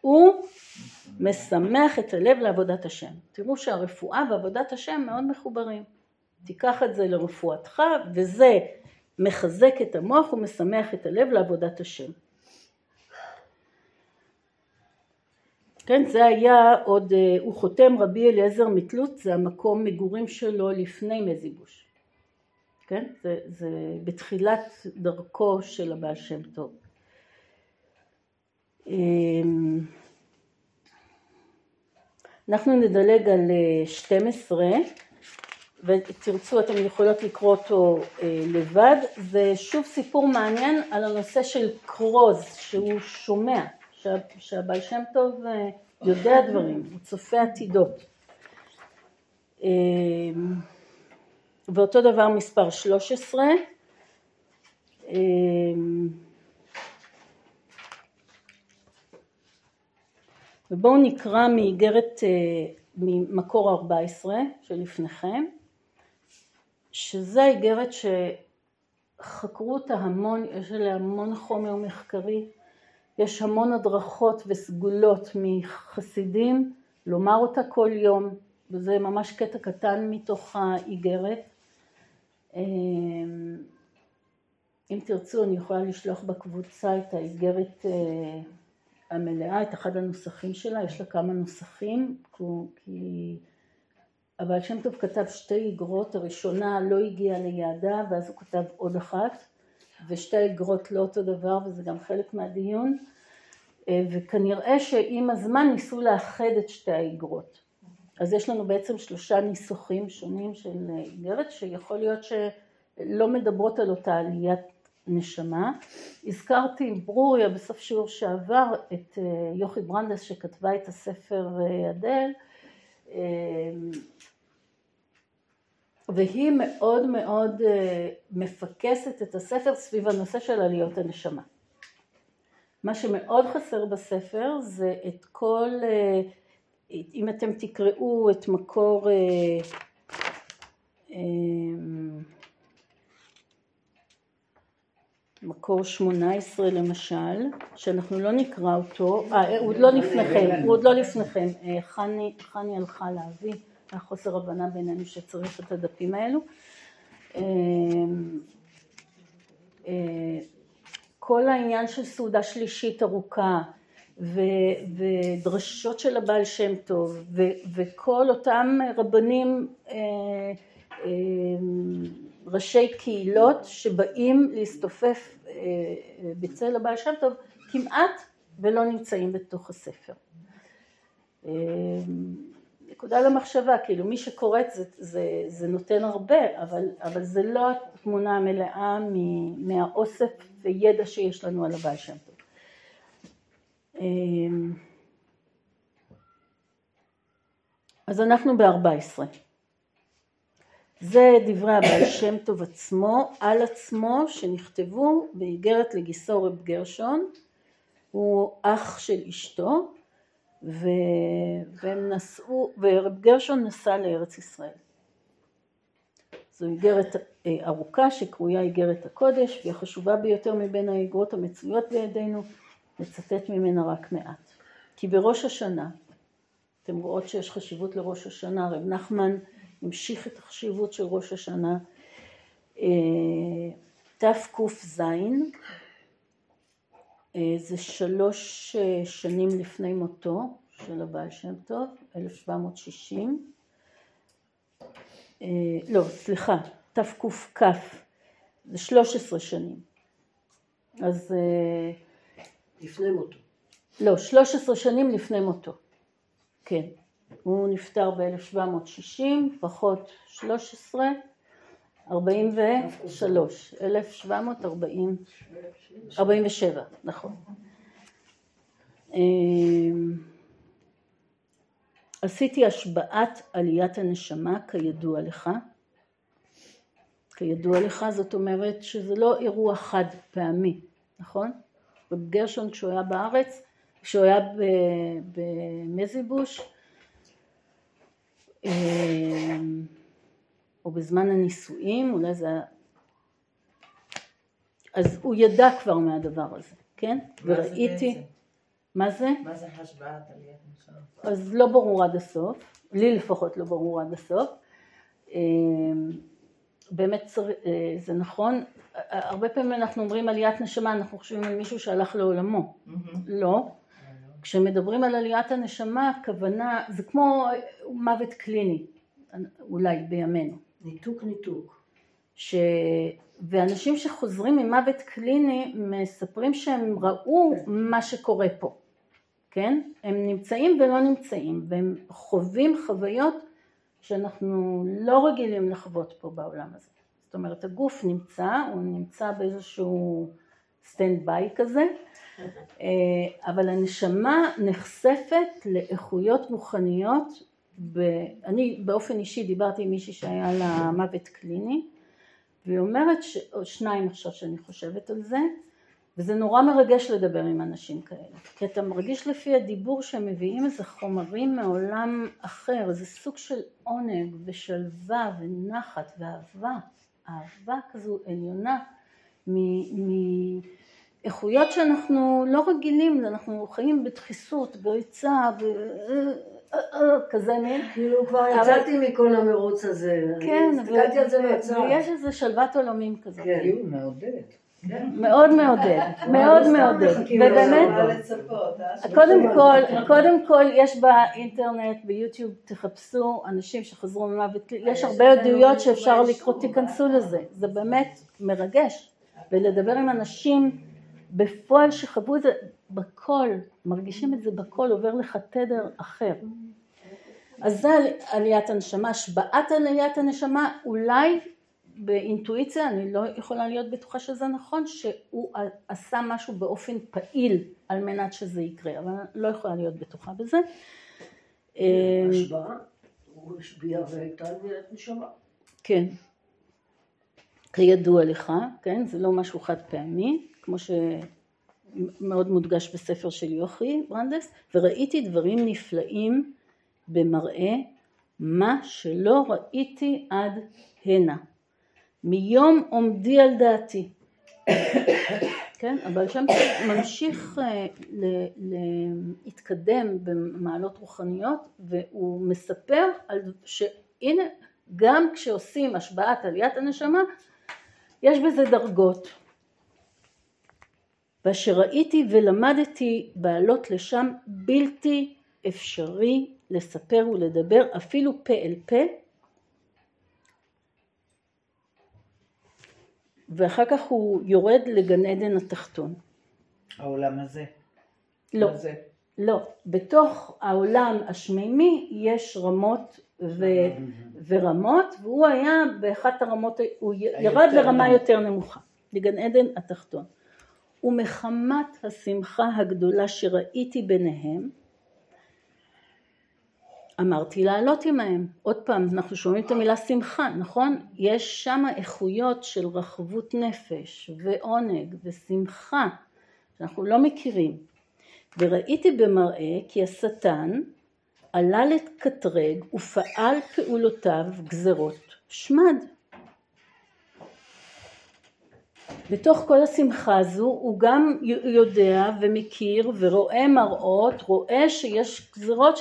ומשמח את הלב לעבודת השם. תראו שהרפואה ועבודת השם מאוד מחוברים. תיקח את זה לרפואתך, וזה מחזק את המוח ומשמח את הלב לעבודת השם. כן, זה היה עוד, אה, הוא חותם רבי אליעזר מתלות, זה המקום מגורים שלו לפני מזיבוש. כן, זה, זה בתחילת דרכו של הבעל שם טוב. אמ, אנחנו נדלג על 12 אה, ותרצו אתם יכולות לקרוא אותו אה, לבד, זה שוב סיפור מעניין על הנושא של קרוז שהוא שומע, שהבעל שם טוב אה, יודע דברים, הוא צופה עתידות. ואותו דבר מספר 13. אמ, ובואו נקרא מאיגרת, אה, ממקור 14 שלפניכם, שזה האיגרת שחקרו אותה המון, יש עליה המון חומר מחקרי, יש המון הדרכות וסגולות מחסידים לומר אותה כל יום, וזה ממש קטע קטן מתוך האיגרת. אמ, אם תרצו אני יכולה לשלוח בקבוצה את האיגרת אה, המלאה, את אחד הנוסחים שלה, יש לה כמה נוסחים, כי הבעל שם טוב כתב שתי איגרות, הראשונה לא הגיעה ליעדה ואז הוא כתב עוד אחת, ושתי האיגרות לא אותו דבר וזה גם חלק מהדיון, אה, וכנראה שעם הזמן ניסו לאחד את שתי האיגרות. אז יש לנו בעצם שלושה ניסוחים שונים של איגרת שיכול להיות שלא מדברות על אותה עליית נשמה. הזכרתי עם ברוריה בסוף שיעור שעבר את אה, יוכי ברנדס שכתבה את הספר אה, אדל אה, והיא מאוד מאוד מפקסת את הספר סביב הנושא של עליות הנשמה. מה שמאוד חסר בספר זה את כל אם אתם תקראו את מקור אה, אה, מקור 18 למשל, שאנחנו לא נקרא אותו, אה, הוא עוד לא לפניכם, הוא עוד לא לפניכם, חני, חני הלכה להביא, היה חוסר הבנה בינינו שצריך את הדפים האלו. כל העניין של סעודה שלישית ארוכה, ו, ודרשות של הבעל שם טוב ו, וכל אותם רבנים אה, אה, ראשי קהילות שבאים להסתופף אה, בצל הבעל שם טוב כמעט ולא נמצאים בתוך הספר. נקודה למחשבה, כאילו מי שקורא זה, זה, זה נותן הרבה, אבל, אבל זה לא התמונה המלאה מהאוסף וידע שיש לנו על הבעל שם טוב. אמ, אז אנחנו ב-14. זה דברי הבעל [COUGHS] שם טוב עצמו, על עצמו, שנכתבו באיגרת לגיסו רב גרשון, הוא אח של אשתו, ו... והם נסעו, ורב גרשון נסע לארץ ישראל. זו איגרת אה, ארוכה שקרויה איגרת הקודש, והיא החשובה ביותר מבין האיגרות המצויות בידינו. לצטט ממנה רק מעט. כי בראש השנה, אתם רואות שיש חשיבות לראש השנה, רב נחמן המשיך את החשיבות של ראש השנה, אה, תק"ז, אה, זה שלוש אה, שנים לפני מותו של הבעל שם טוב, 1760, לא, סליחה, תקכ, זה 13 שנים. אז לפני מותו. לא, 13 שנים לפני מותו. כן. הוא נפטר ב-1760, פחות 13, 43, 1747, נכון. אמ, עשיתי השבעת עליית הנשמה כידוע לך. כידוע לך זאת אומרת שזה לא אירוע חד פעמי, נכון? רב גרשון כשהוא היה בארץ, כשהוא היה במזיבוש, אה, או בזמן הנישואים, אולי זה היה... אז הוא ידע כבר מהדבר הזה, כן? מה זה וראיתי... בעצם? מה זה? מה זה השבעת עליית נשמה? אז לא ברור עד הסוף, לי לפחות לא ברור עד הסוף. אה, באמת אה, זה נכון, הרבה פעמים אנחנו אומרים עליית נשמה, אנחנו חושבים על מישהו שהלך לעולמו. לא. כשמדברים על עליית הנשמה, הכוונה, זה כמו מוות קליני, אולי בימינו. ניתוק ניתוק. ש... ואנשים שחוזרים ממוות קליני מספרים שהם ראו מה שקורה פה, כן? הם נמצאים ולא נמצאים, והם חווים חוויות שאנחנו לא רגילים לחוות פה בעולם הזה. זאת אומרת, הגוף נמצא, הוא נמצא באיזשהו standby כזה, אה, אבל הנשמה נחשפת לאיכויות רוחניות, ב... אני באופן אישי דיברתי עם מישהי שהיה לה מוות קליני, והיא אומרת, ש... שניים עכשיו שאני חושבת על זה, וזה נורא מרגש לדבר עם אנשים כאלה, כי אתה מרגיש לפי הדיבור שהם מביאים איזה חומרים מעולם אחר, איזה סוג של עונג ושלווה ונחת ואהבה, אהבה כזו עליונה, מאיכויות שאנחנו לא רגילים, אנחנו חיים בדחיסות, בריצה, ב... כזה מין, כאילו כבר יצאתי מכל המרוץ הזה. כן, הסתכלתי על זה מהצד. ויש איזה שלוות עולמים כזאת, כן. כאילו מעודד. מאוד מעודד, מאוד מעודד, ובאמת, אה? קודם כל, קודם כל יש באינטרנט, ביוטיוב, תחפשו אנשים שחזרו ממוות, יש הרבה עדויות שאפשר לקרוא, תיכנסו לזה, זה באמת מרגש, ולדבר עם אנשים בפועל שחוו את זה בקול, מרגישים את זה בקול, עובר לך תדר אחר. אז זה על- עליית הנשמה, השבעת עליית הנשמה, אולי באינטואיציה, אני לא יכולה להיות בטוחה שזה נכון, שהוא עשה משהו באופן פעיל על מנת שזה יקרה, אבל אני לא יכולה להיות בטוחה בזה. אה, השבעה, הוא השביע והייתה עליית נשמה. כן. כידוע לך, כן, זה לא משהו חד פעמי, כמו שמאוד מודגש בספר של יוכי ברנדס, וראיתי דברים נפלאים במראה, מה שלא ראיתי עד הנה. מיום עומדי על דעתי. כן, אבל שם ממשיך אה, להתקדם במעלות רוחניות והוא מספר על שהנה גם כשעושים השבעת עליית הנשמה יש בזה דרגות. ואשר ראיתי ולמדתי בעלות לשם בלתי אפשרי לספר ולדבר אפילו פה אל פה ואחר כך הוא יורד לגן עדן התחתון. העולם הזה. לא, הזה. לא. בתוך העולם השמימי יש רמות ו... ורמות, והוא היה באחת הרמות, הוא ירד לרמה נמוך. יותר נמוכה, לגן עדן התחתון. ומחמת השמחה הגדולה שראיתי ביניהם, אמרתי לעלות עמהם. עוד פעם, אנחנו שומעים את המילה שמחה, נכון? יש שם איכויות של רחבות נפש ועונג ושמחה שאנחנו לא מכירים. וראיתי במראה כי השטן עלה לקטרג ופעל פעולותיו גזרות שמד. בתוך כל השמחה הזו הוא גם יודע ומכיר ורואה מראות, רואה שיש גזרות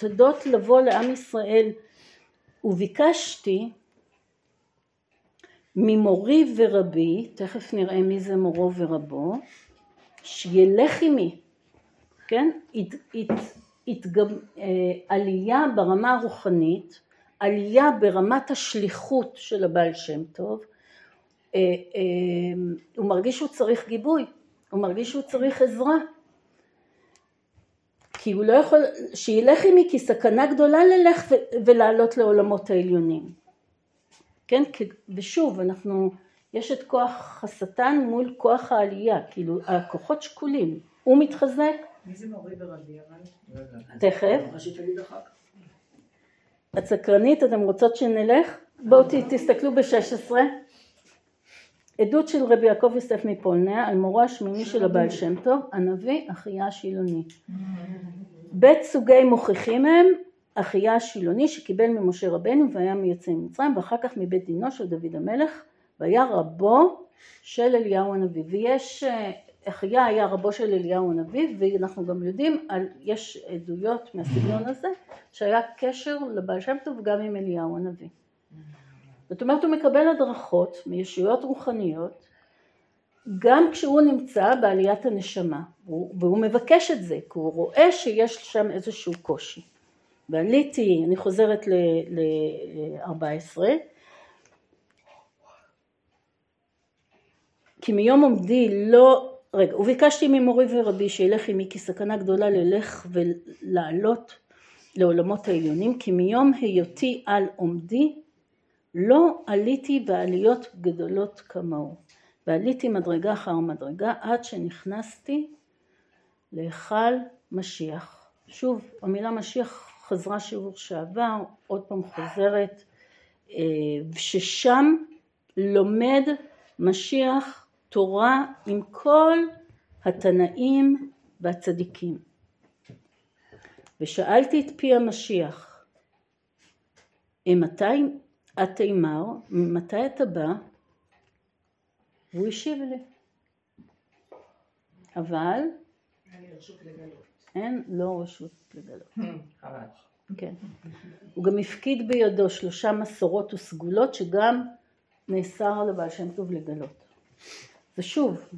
שמתעתדות לבוא לעם ישראל וביקשתי ממורי ורבי, תכף נראה מי זה מורו ורבו, שילך עמי, כן? הת, הת, התגב, אה, עלייה ברמה הרוחנית, עלייה ברמת השליחות של הבעל שם טוב, אה, אה, הוא מרגיש שהוא צריך גיבוי, הוא מרגיש שהוא צריך עזרה. כי הוא לא יכול, שילך עמי כי סכנה גדולה ללך ולעלות לעולמות העליונים. כן, ושוב, אנחנו, יש את כוח השטן מול כוח העלייה, כאילו הכוחות שקולים, הוא מתחזק, מי זה מורי ורבי אבל? תכף. את סקרנית? אתם רוצות שנלך? בואו תסתכלו ב-16. עדות של רבי יעקב יוסף מפולניה על מורו השמימי של הבעל שם טוב, הנביא אחיה השילוני. בית סוגי מוכיחים הם אחיה השילוני שקיבל ממשה רבנו והיה מיוצא ממצרים ואחר כך מבית דינו של דוד המלך והיה רבו של אליהו הנביא ויש אה, אחיה היה רבו של אליהו הנביא ואנחנו גם יודעים על יש עדויות מהסגנון הזה שהיה קשר לבעל שם טוב גם עם אליהו הנביא. זאת אומרת הוא מקבל הדרכות מישויות רוחניות גם כשהוא נמצא בעליית הנשמה והוא, והוא מבקש את זה כי הוא רואה שיש שם איזשהו קושי. ועליתי, אני חוזרת ל-14 כי מיום עומדי לא, רגע, וביקשתי ממורי ורבי שילך עמי כי סכנה גדולה ללך ולעלות לעולמות העליונים כי מיום היותי על עומדי לא עליתי בעליות גדולות כמוהו ועליתי מדרגה אחר מדרגה עד שנכנסתי להיכל משיח. שוב, המילה משיח חזרה שיעור שעבר, עוד פעם חוזרת, אה, ששם לומד משיח תורה עם כל התנאים והצדיקים. ושאלתי את פי המשיח, מתי את תימר, מתי אתה בא? והוא השיב לי. אבל אין לו רשות לגלות. [LAUGHS] חבל. כן. הוא גם הפקיד בידו שלושה מסורות וסגולות שגם נאסר לבעל שם טוב לגלות. ושוב,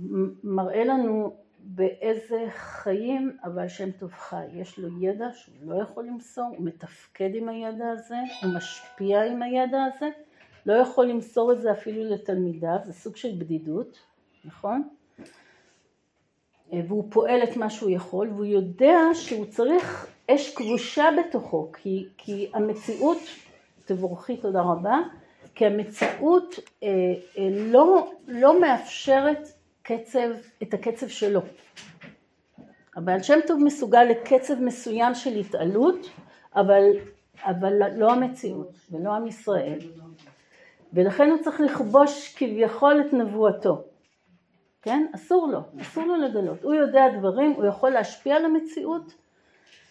מראה לנו באיזה חיים הבעל שם טוב חי. יש לו ידע שהוא לא יכול למסור, הוא מתפקד עם הידע הזה, הוא משפיע עם הידע הזה, לא יכול למסור את זה אפילו לתלמידיו, זה סוג של בדידות, נכון? והוא פועל את מה שהוא יכול, והוא יודע שהוא צריך אש כבושה בתוכו, כי, כי המציאות, תבורכי תודה רבה, כי המציאות אה, אה, לא, לא מאפשרת קצב, את הקצב שלו. הבעל שם טוב מסוגל לקצב מסוים של התעלות, אבל, אבל לא המציאות ולא עם ישראל, ולכן הוא צריך לכבוש כביכול את נבואתו. כן? אסור לו, אסור לו לגלות. הוא יודע דברים, הוא יכול להשפיע על המציאות.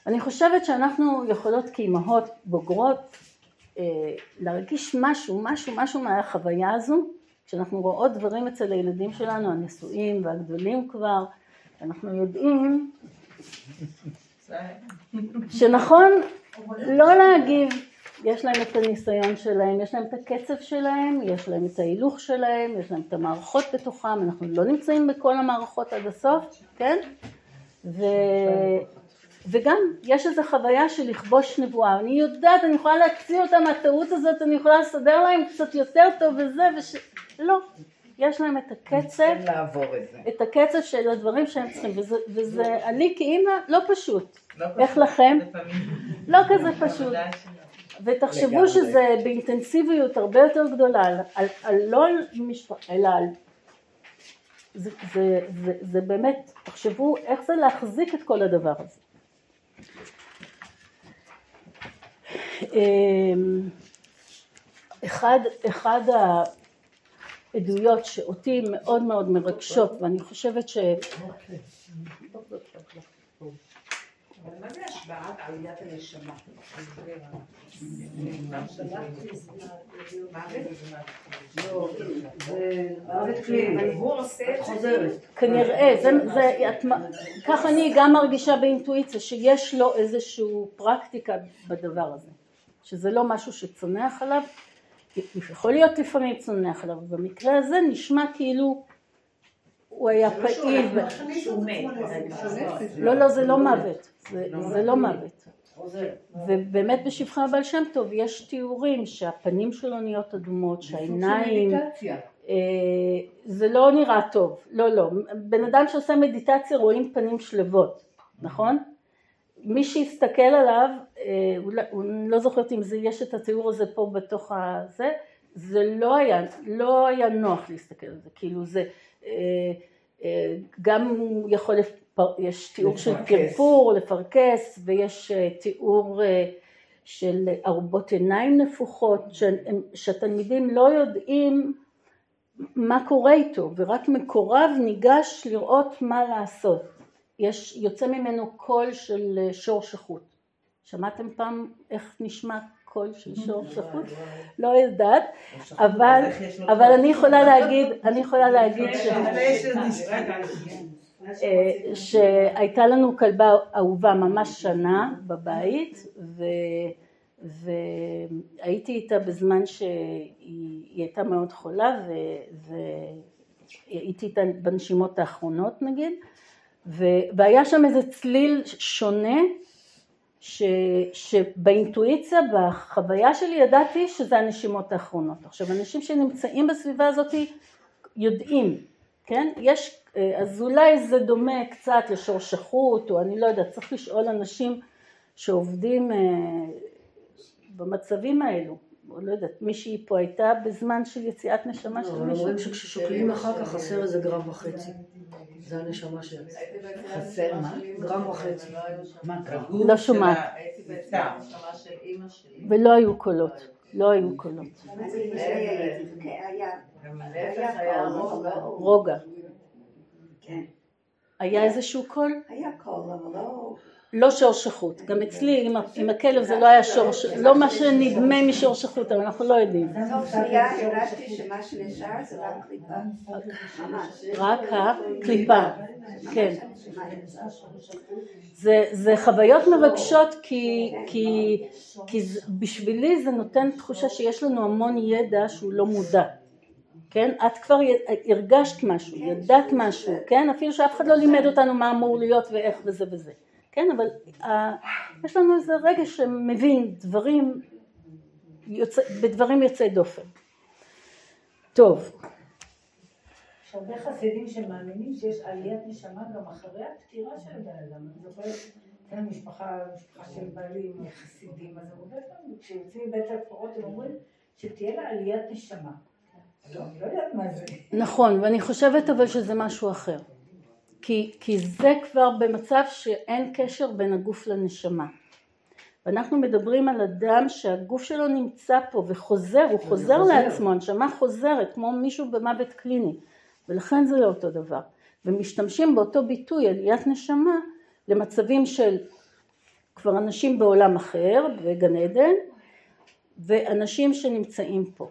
אני חושבת שאנחנו יכולות כאימהות בוגרות אה, להרגיש משהו, משהו, משהו מהחוויה הזו, כשאנחנו רואות דברים אצל הילדים שלנו, הנשואים והגדולים כבר, אנחנו יודעים שנכון לא להגיב, יש להם את הניסיון שלהם, יש להם את הקצב שלהם, יש להם את ההילוך שלהם, יש להם את המערכות בתוכם, אנחנו לא נמצאים בכל המערכות עד הסוף, כן? ו... וגם יש איזו חוויה של לכבוש נבואה, אני יודעת, אני יכולה להציע אותם מהטעות הזאת, אני יכולה לסדר להם קצת יותר טוב וזה, וש... לא, יש להם את הקצב, לעבור את זה. את הקצב של הדברים שהם צריכים, וזה, וזה אני כאימא לא פשוט, לא איך פשוט, לכם? לא כזה פשוט. [LAUGHS] ותחשבו לגמרי. שזה באינטנסיביות הרבה יותר גדולה, על, על, על לא על משפחה, אלא על... זה, זה, זה, זה באמת, תחשבו איך זה להחזיק את כל הדבר הזה. אמ, אחד, אחד העדויות שאותי מאוד מאוד מרגשות ואני חושבת ש... מה זה עליית הנשמה? כנראה, כך אני גם מרגישה באינטואיציה, שיש לו איזושהי פרקטיקה בדבר הזה, שזה לא משהו שצונח עליו, יכול להיות לפעמים צונח עליו, במקרה הזה נשמע כאילו הוא היה פעיל, ב- שהוא מת. לא לא זה לא מוות, זה, זה לא מוות. ובאמת בשבחה הבעל שם טוב יש תיאורים שהפנים שלו נהיות אדומות, שהעיניים. אה, זה לא נראה טוב, לא לא, בן אדם שעושה מדיטציה רואים פנים שלוות, נכון? מי שיסתכל עליו, אה, הוא לא זוכרת אם זה, יש את התיאור הזה פה בתוך הזה, זה לא היה, לא היה נוח להסתכל על זה, כאילו זה, גם הוא יכול, לפר- יש תיאור של. פרפור, לפרכס, ויש אה, תיאור אה, של ארובות עיניים נפוחות, שהתלמידים לא יודעים מה קורה איתו, ורק מקורב ניגש לראות מה לעשות. יש, יוצא ממנו קול של אה, שור שחוט. שמעתם פעם איך נשמע קול של שור שחוט? לא יודעת, אבל? אני יכולה להגיד, אני יכולה להגיד [LAUGHS] ש... אה, שהייתה לנו כלבה אהובה ממש שנה בבית ו, והייתי איתה בזמן שהיא היא הייתה מאוד חולה ו- והייתי איתה בנשימות האחרונות נגיד ו, והיה שם איזה צליל שונה ש, שבאינטואיציה, בחוויה שלי ידעתי שזה הנשימות האחרונות. עכשיו אנשים שנמצאים בסביבה הזאת יודעים, כן? יש, אה, אז אולי זה דומה קצת לשור שחוט, או אני לא יודעת, צריך לשאול אנשים שעובדים אה, במצבים האלו. או לא יודעת, מישהי פה הייתה בזמן של יציאת נשמה של אבל מישהו? אומרים שכששוקלים אחר כך חסר איזה גרם וחצי. זה הנשמה שיצאה. חסר מה? גרם וחצי. מה קרה? הגוף לא של שומעת. ולא היו קולות, לא היו קולות. רוגע. רוגע. כן, היה איזשהו קול? היה קול, אבל לא... לא שור שחוט. גם אצלי עם, הכלב זה לא היה שור שחוט, לא מה שנדמה משור שחוט, אבל אנחנו לא יודעים. תוך שנייה הרגשתי שמה שנשאר זה רק קליפה. רק הקליפה, כן. זה, חוויות מרגשות כי, בשבילי זה נותן תחושה שיש לנו המון ידע שהוא לא מודע. כן? את כבר הרגשת משהו, ידעת משהו, כן? אפילו שאף אחד לא לימד אותנו מה אמור להיות ואיך וזה וזה. כן? אבל uh, יש לנו איזה רגע שמבין דברים, יוצא, בדברים יוצאי דופן. טוב, יש הרבה חסידים שמאמינים שיש עליית נשמה גם אחרי הפטירה של הבן אדם. אני זוכרת, כן, משפחה, משפחה של בעלי עם חסידים, אז הרבה פעמים כשיוצאים מבית הקברות הם אומרים שתהיה לה עליית נשמה. לא, אני לא. נכון, ואני חושבת אבל שזה משהו אחר. כי, כי זה כבר במצב שאין קשר בין הגוף לנשמה. ואנחנו מדברים על אדם שהגוף שלו נמצא פה וחוזר, הוא חוזר חוזר. לעצמו, הנשמה חוזרת כמו מישהו במוות קליני, ולכן זה לא אותו דבר. ומשתמשים באותו ביטוי עליית נשמה למצבים של כבר אנשים בעולם אחר, בגן עדן, ואנשים שנמצאים פה.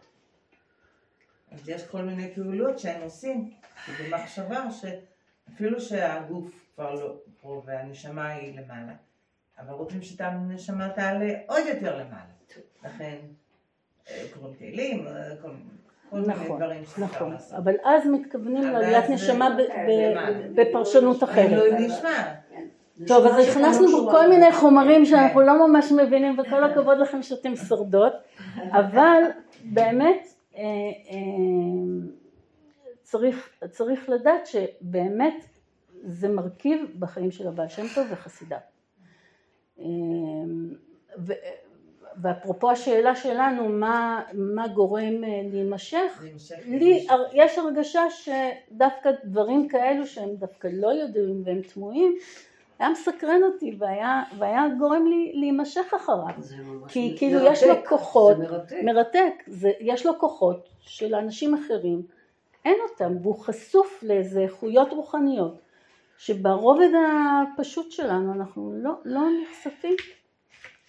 אז יש כל מיני פעולות שהם עושים, במחשבה שאפילו שהגוף כבר לא פה והנשמה היא למעלה, אבל רוצים שהנשמה תעלה עוד יותר למעלה. לכן אה, קוראים תהילים, אה, כל נכון, נכון. אבל אז מתכוונים לעליית נשמה למעלה. בפרשנות אחרת. לו נשמע. טוב, אז הכנסנו פה כל מיני חומרים שאנחנו כן. לא ממש מבינים, וכל [LAUGHS] הכבוד לכם שאתם שורדות, אבל באמת אה, אה, צריך, צריך לדעת שבאמת זה מרכיב בחיים של הבעל שם טוב וחסידיו. אה, ו- ואפרופו השאלה שלנו, מה, מה גורם אה, להימשך, לי יש הרגשה שדווקא דברים כאלו שהם דווקא לא ידועים והם תמוהים, היה מסקרן אותי והיה, והיה גורם לי להימשך אחריו. כי כאילו יש לו מרתק, כוחות, זה מרתק. מרתק, זה, יש לו כוחות שלאנשים אחרים אין אותם, והוא חשוף לאיזה איכויות רוחניות, שברובד הפשוט שלנו אנחנו לא, לא נחשפים.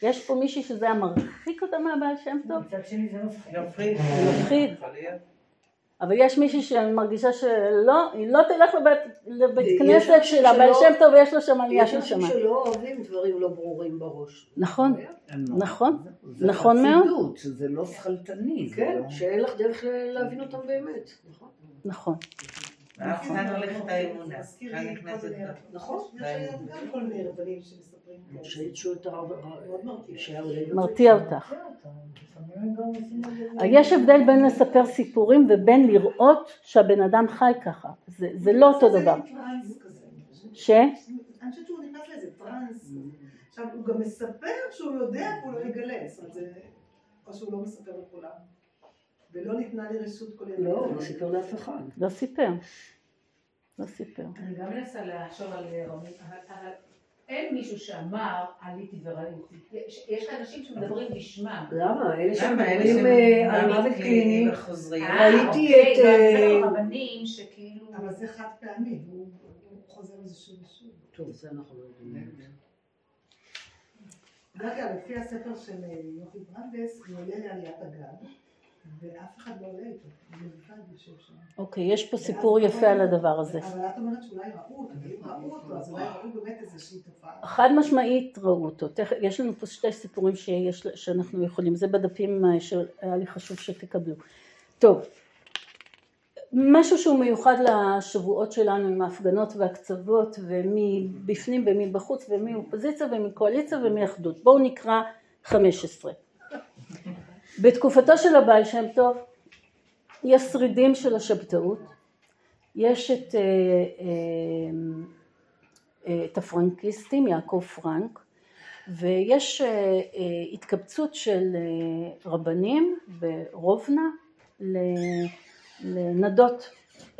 יש פה מישהי שזה היה מרחיק אותה מהבעל שם טוב, מצד שני זה מפחיד. מפחיד. אבל יש מישהי שמרגישה שלא, היא לא תלך לבית, לבית יש כנסת אנשים של הבעל שם טוב ויש לו שם עלייה יש של אנשים שמיים. שלא אוהבים דברים לא ברורים בראש. נכון. נכון, זה נכון מאוד. חסידות, שזה לא שכלתני. זה כן, לא- שאין לך דרך להבין אותם באמת. נכון. נכון. ואז כאן הולכת האמונה. כאן נכנסת נכון. מרתיע. עולה מרתיע אותך. זה. יש הבדל בין לספר סיפורים ובין לראות שהבן אדם חי ככה. זה, זה לא אותו דבר. ש? אני חושבת שהוא נכנס לאיזה טראנס. עכשיו, הוא גם מספר שהוא יודע והוא לא יגלה. זאת אומרת. או שהוא לא מספר לכולם. ולא ניתנה לי רשות כל ידי. לא, הוא לא סיפר לאף אחד. לא סיפר. לא סיפר. אני גם מנסה לחשוב על רבים, אבל אבל אין מישהו שאמר עליתי וראיתי. יש יש אנשים שמדברים בשמם. למה? אלה אלה שמדברים אה, על מוות קליני, וחוזרים? אה, ראיתי אוקיי, את, אה, גם רבנים שכאילו... אבל זה חד פעמי, הוא חוזר לזה שוב ושוב. טוב, זה אנחנו לא יודעים. אגב, לפי הספר של אה, יוכי ברנדס, הוא עולה לעליית הגג, ואף אחד לא עולה איתו, הוא לבד יושב שם. אוקיי, יש פה סיפור יפה על הדבר הזה. אבל את אומרת שאולי ראו אותו, ראו אותו, אז אולי ראו באמת איזושהי תופעה. חד משמעית ראו אותו. יש לנו פה שתי סיפורים שיש, שאנחנו יכולים, זה בדפים אה, שהיה לי חשוב שתקבלו. טוב, משהו שהוא מיוחד לשבועות שלנו עם ההפגנות והקצוות ומי בפנים ומי בחוץ ומי אופוזיציה ומי קואליציה ומי אחדות. בואו נקרא 15. בתקופתו של הבעל שם טוב יש שרידים של השבתאות, יש את, אה, אה, את הפרנקיסטים, יעקב פרנק, ויש אה, אה, התקבצות של אה, רבנים ברובנה לנדות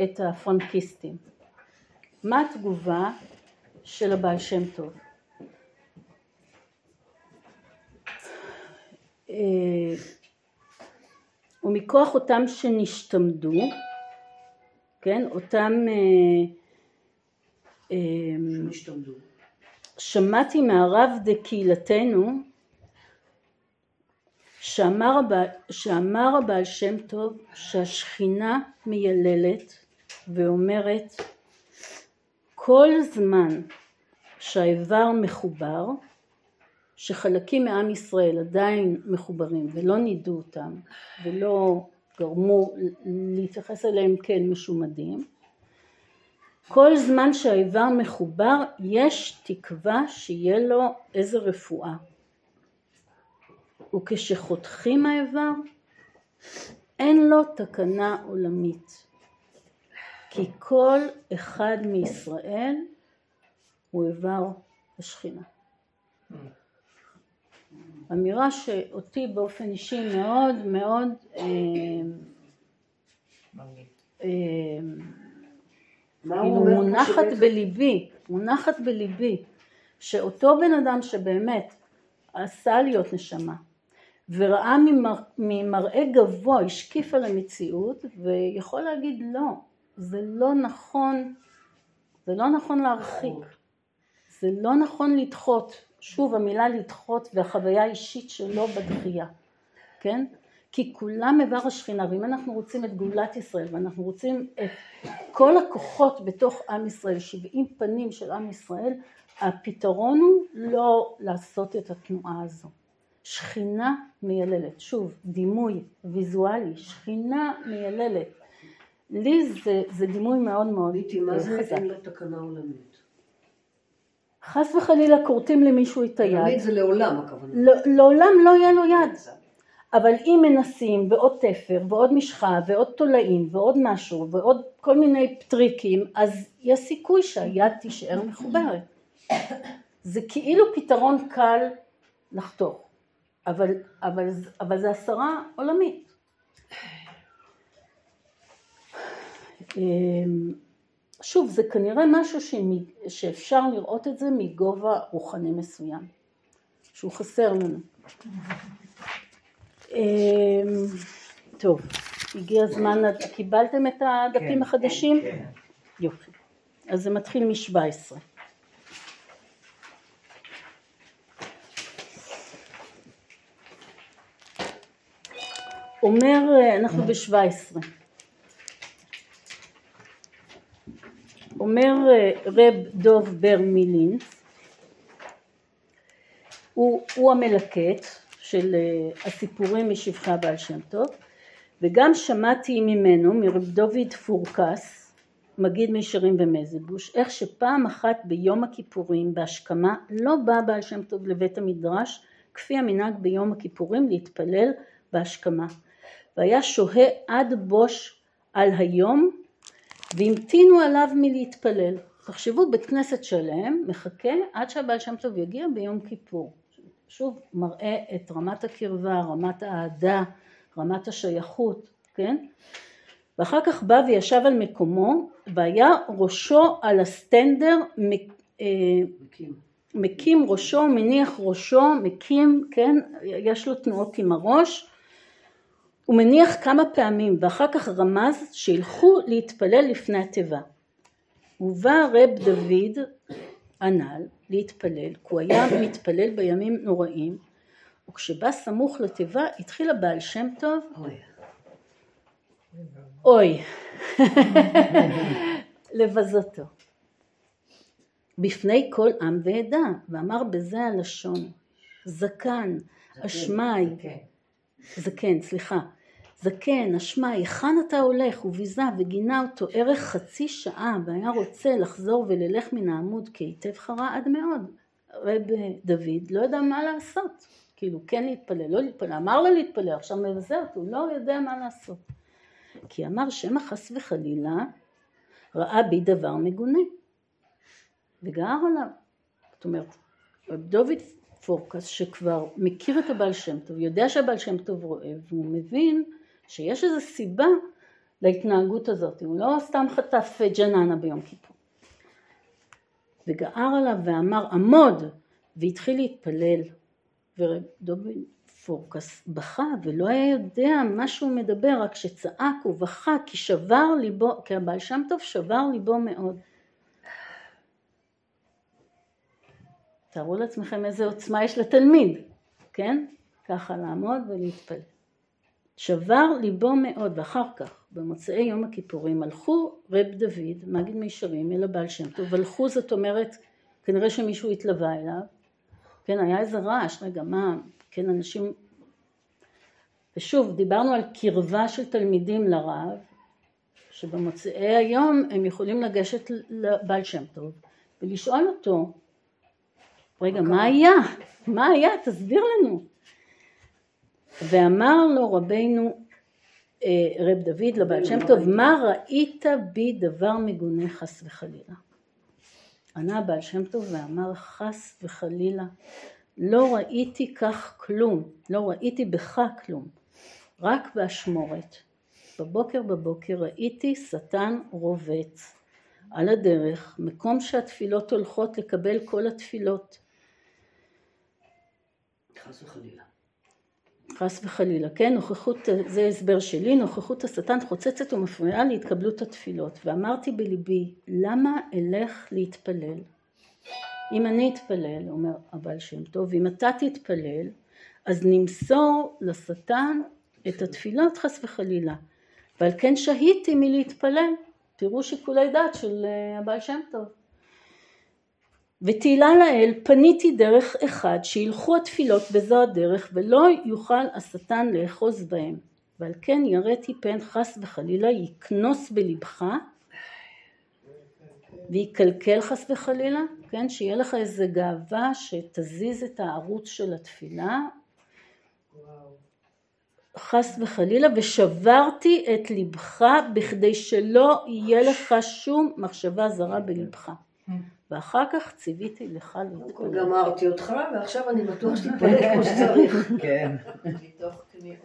את הפרנקיסטים. מה התגובה של הבעל שם טוב? ומכוח אותם שנשתמדו, כן, אותם אה, אה, השתמדו. שמעתי מהרב דקהילתנו שאמר שאמר הבעל שם טוב שהשכינה מייללת ואומרת כל זמן שהאיבר מחובר, שחלקים מעם ישראל עדיין מחוברים ולא נידו אותם ולא גרמו להתייחס אליהם כאל משומדים, כל זמן שהאיבר מחובר יש תקווה שיהיה לו איזה רפואה. וכשחותכים האיבר אין לו תקנה עולמית כי כל אחד מישראל הוא איבר השכינה. אמירה שאותי באופן אישי מאוד מאוד אה, אה, כאילו מונחת בליבי, מונחת בליבי, שאותו בן אדם שבאמת עשה להיות נשמה וראה ממר, ממראה גבוה, השקיף על המציאות ויכול להגיד לא, זה לא נכון, זה לא נכון להרחיק, זה לא נכון לדחות, שוב המילה לדחות והחוויה האישית שלו בדחייה, כן? כי כולם איבר השכינה ואם אנחנו רוצים את גאולת ישראל ואנחנו רוצים את כל הכוחות בתוך עם ישראל, 70 פנים של עם ישראל, הפתרון הוא לא לעשות את התנועה הזו. שכינה מייללת, שוב, דימוי ויזואלי, שכינה מייללת. לי זה, זה דימוי מאוד מאוד ביטי, מה זה חזק. אין לו תקנה עולמית? חס וחלילה כורתים למישהו את היד, זה לעולם הכוונה. לא- לעולם לא יהיה לו יד. אבל אם מנסים ועוד תפר ועוד משחה ועוד תולעים ועוד משהו ועוד כל מיני טריקים אז יש סיכוי שהיד תישאר מחוברת. זה כאילו פתרון קל לחתוך אבל, אבל, אבל זה הסרה עולמית. שוב זה כנראה משהו שאפשר לראות את זה מגובה רוחני מסוים שהוא חסר לנו. אמ, טוב, הגיע הזמן, קיבלתם את הדפים החדשים? כן. יופי. אז זה מתחיל מ-17. אומר, אנחנו ב-17. אומר רב דוב בר מילין, הוא, הוא המלקט של אה, הסיפורים משבחי הבעל שם טוב, וגם שמעתי ממנו, מרב דוד פורקס, מגיד מישרים ומזבוש, איך שפעם אחת ביום הכיפורים בהשכמה לא בא בעל שם טוב לבית המדרש כפי המנהג ביום הכיפורים להתפלל בהשכמה. והיה שוהה עד בוש על היום והמתינו עליו מלהתפלל. תחשבו בית כנסת שלם מחכה עד שהבעל שם טוב יגיע ביום כיפור. שוב מראה את רמת הקרבה, רמת האהדה, רמת השייכות, כן? ואחר כך בא וישב על מקומו, והיה ראשו על הסטנדר, אה, מקים ראשו, מניח ראשו, מקים, כן, יש לו תנועות עם הראש, הוא מניח כמה פעמים ואחר כך רמז שילכו להתפלל לפני התיבה. ובא רב דוד הנ"ל להתפלל, כי הוא היה מתפלל בימים נוראים, וכשבא סמוך לתיבה התחיל הבעל שם טוב, אוי, [LAUGHS] לבזותו. בפני כל עם ועדה, ואמר בזה הלשון, זקן, אשמי, זקן, סליחה, זקן, אשמי, היכן אתה הולך? וביזה וגינה אותו ערך חצי שעה, והיה רוצה לחזור וללך מן העמוד כי היטב חרה עד מאוד. רב דוד לא ידע מה לעשות, כאילו כן להתפלל, לא להתפלל, אמר לו להתפלל, עכשיו מבזה אותו, לא יודע מה לעשות. כי אמר שמא חס וחלילה ראה בי דבר מגונה. וגער עליו. זאת אומרת, רב דוד פורקס שכבר מכיר את הבעל שם טוב, יודע שהבעל שם טוב רואה, והוא מבין שיש איזו סיבה להתנהגות הזאת, הוא לא סתם חטף ג'ננה ביום כיפור. וגער עליו ואמר עמוד, והתחיל להתפלל, דוד פורקס בכה ולא היה יודע מה שהוא מדבר, רק שצעק ובכה כי שבר ליבו, כי הבעל שם טוב שבר ליבו מאוד. תארו לעצמכם איזה עוצמה יש לתלמיד, כן? ככה לעמוד ולהתפלל. שבר ליבו מאוד, ואחר כך, במוצאי יום הכיפורים, הלכו רב דוד, מגיד מישרים, אל הבעל שם טוב, הלכו זאת אומרת, כנראה שמישהו התלווה אליו, כן, היה איזה רעש, רגע, מה, כן, אנשים, ושוב, דיברנו על קרבה של תלמידים לרב, שבמוצאי היום הם יכולים לגשת לבעל שם טוב ולשאול אותו, רגע, מה היה? מה היה? תסביר לנו. ואמר לו רבנו אה, רב דוד לבעל שם טוב, מה ראית בי דבר מגונה חס וחלילה? ענה הבעל שם טוב ואמר חס וחלילה, לא ראיתי כך כלום, לא ראיתי בך כלום, רק באשמורת. בבוקר בבוקר ראיתי שטן רובץ על הדרך, מקום שהתפילות הולכות לקבל כל התפילות. חס וחלילה. חס וחלילה, כן, נוכחות, זה הסבר שלי, נוכחות השטן חוצצת ומפריעה להתקבלות התפילות. ואמרתי בליבי, למה אלך להתפלל? אם אני אתפלל, אומר הבעל שם טוב, אם אתה תתפלל, אז נמסור לשטן את התפילות חס וחלילה. ועל כן שהיתי מלהתפלל, תראו שיקולי דעת של אה, הבעל שם טוב. ותהילה לאל פניתי דרך אחד שילכו התפילות בזו הדרך ולא יוכל השטן לאחוז בהם. ועל כן יראתי פן חס וחלילה יקנוס בלבך ויקלקל חס וחלילה, כן, שיהיה לך איזה גאווה שתזיז את הערוץ של התפילה. חס וחלילה ושברתי את לבך בכדי שלא יהיה לך שום מחשבה זרה בלבך ואחר כך ציוויתי לך להתפלל. גמרתי אותך, ועכשיו אני בטוח שתתפלל כמו שצריך. [LAUGHS] כן. מתוך כניעות.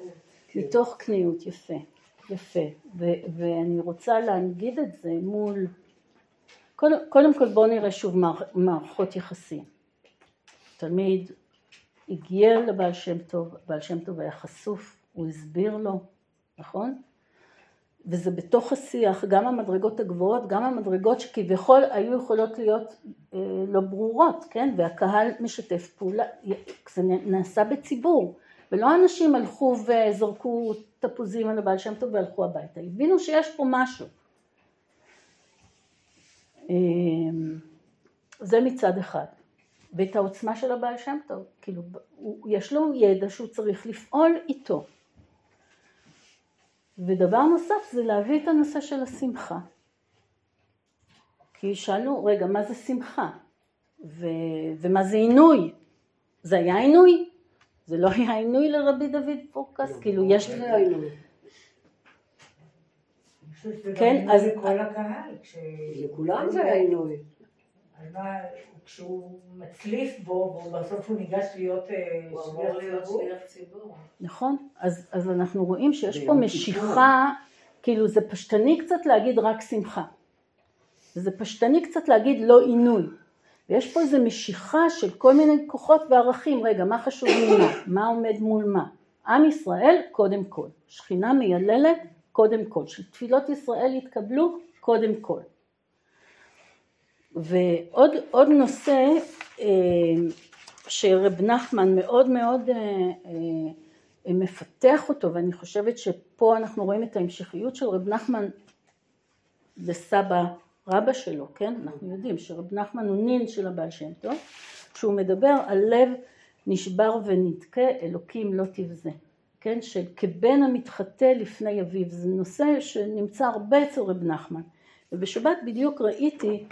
מתוך כניות, יפה, יפה. ו- ואני רוצה להנגיד את זה מול... קודם, קודם כל בואו נראה שוב מערכ- מערכות יחסים. תלמיד הגיע לבעל שם טוב, בעל שם טוב היה חשוף, הוא הסביר לו, נכון? וזה בתוך השיח, גם המדרגות הגבוהות, גם המדרגות שכביכול היו יכולות להיות אה, לא ברורות, כן? והקהל משתף פעולה, זה נעשה בציבור, ולא אנשים הלכו וזרקו תפוזים על הבעל שם טוב והלכו הביתה, הבינו שיש פה משהו. אה, זה מצד אחד. ואת העוצמה של הבעל שם טוב, כאילו, הוא, יש לו ידע שהוא צריך לפעול איתו. ודבר נוסף זה להביא את הנושא של השמחה. כי שאלנו, רגע, מה זה שמחה? ו... ומה זה עינוי? זה היה עינוי? זה לא היה עינוי לרבי דוד פורקס? כאילו, יש... זה היינו. כן, אז... לכל הקהל, כש... לכולם זה היה עינוי. על מה, כשהוא מצליף בו, ובסוף הוא ניגש להיות אה, הוא אמור שליח להיות ציבור. שליח ציבור. נכון? אז, אז אנחנו רואים שיש פה משיכה כאילו זה פשטני קצת להגיד רק שמחה. זה פשטני קצת להגיד לא עינוי. ויש פה איזו משיכה של כל מיני כוחות וערכים, רגע, מה חשוב ממה? מה עומד מול מה? עם ישראל, קודם כל. שכינה מייללת, קודם כל. שתפילות ישראל יתקבלו, קודם כל. ועוד עוד נושא אה, שרב נחמן מאוד מאוד אה, אה, מפתח אותו, ואני חושבת שפה אנחנו רואים את ההמשכיות של רב נחמן לסבא רבא שלו, כן? אנחנו יודעים שרב נחמן הוא נין של הבעל שם טוב, שהוא מדבר על לב נשבר ונדכה, אלוקים לא תבזה, כן? שכבן המתחטא לפני אביו, זה נושא שנמצא הרבה אצל רב נחמן. ובשבת בדיוק ראיתי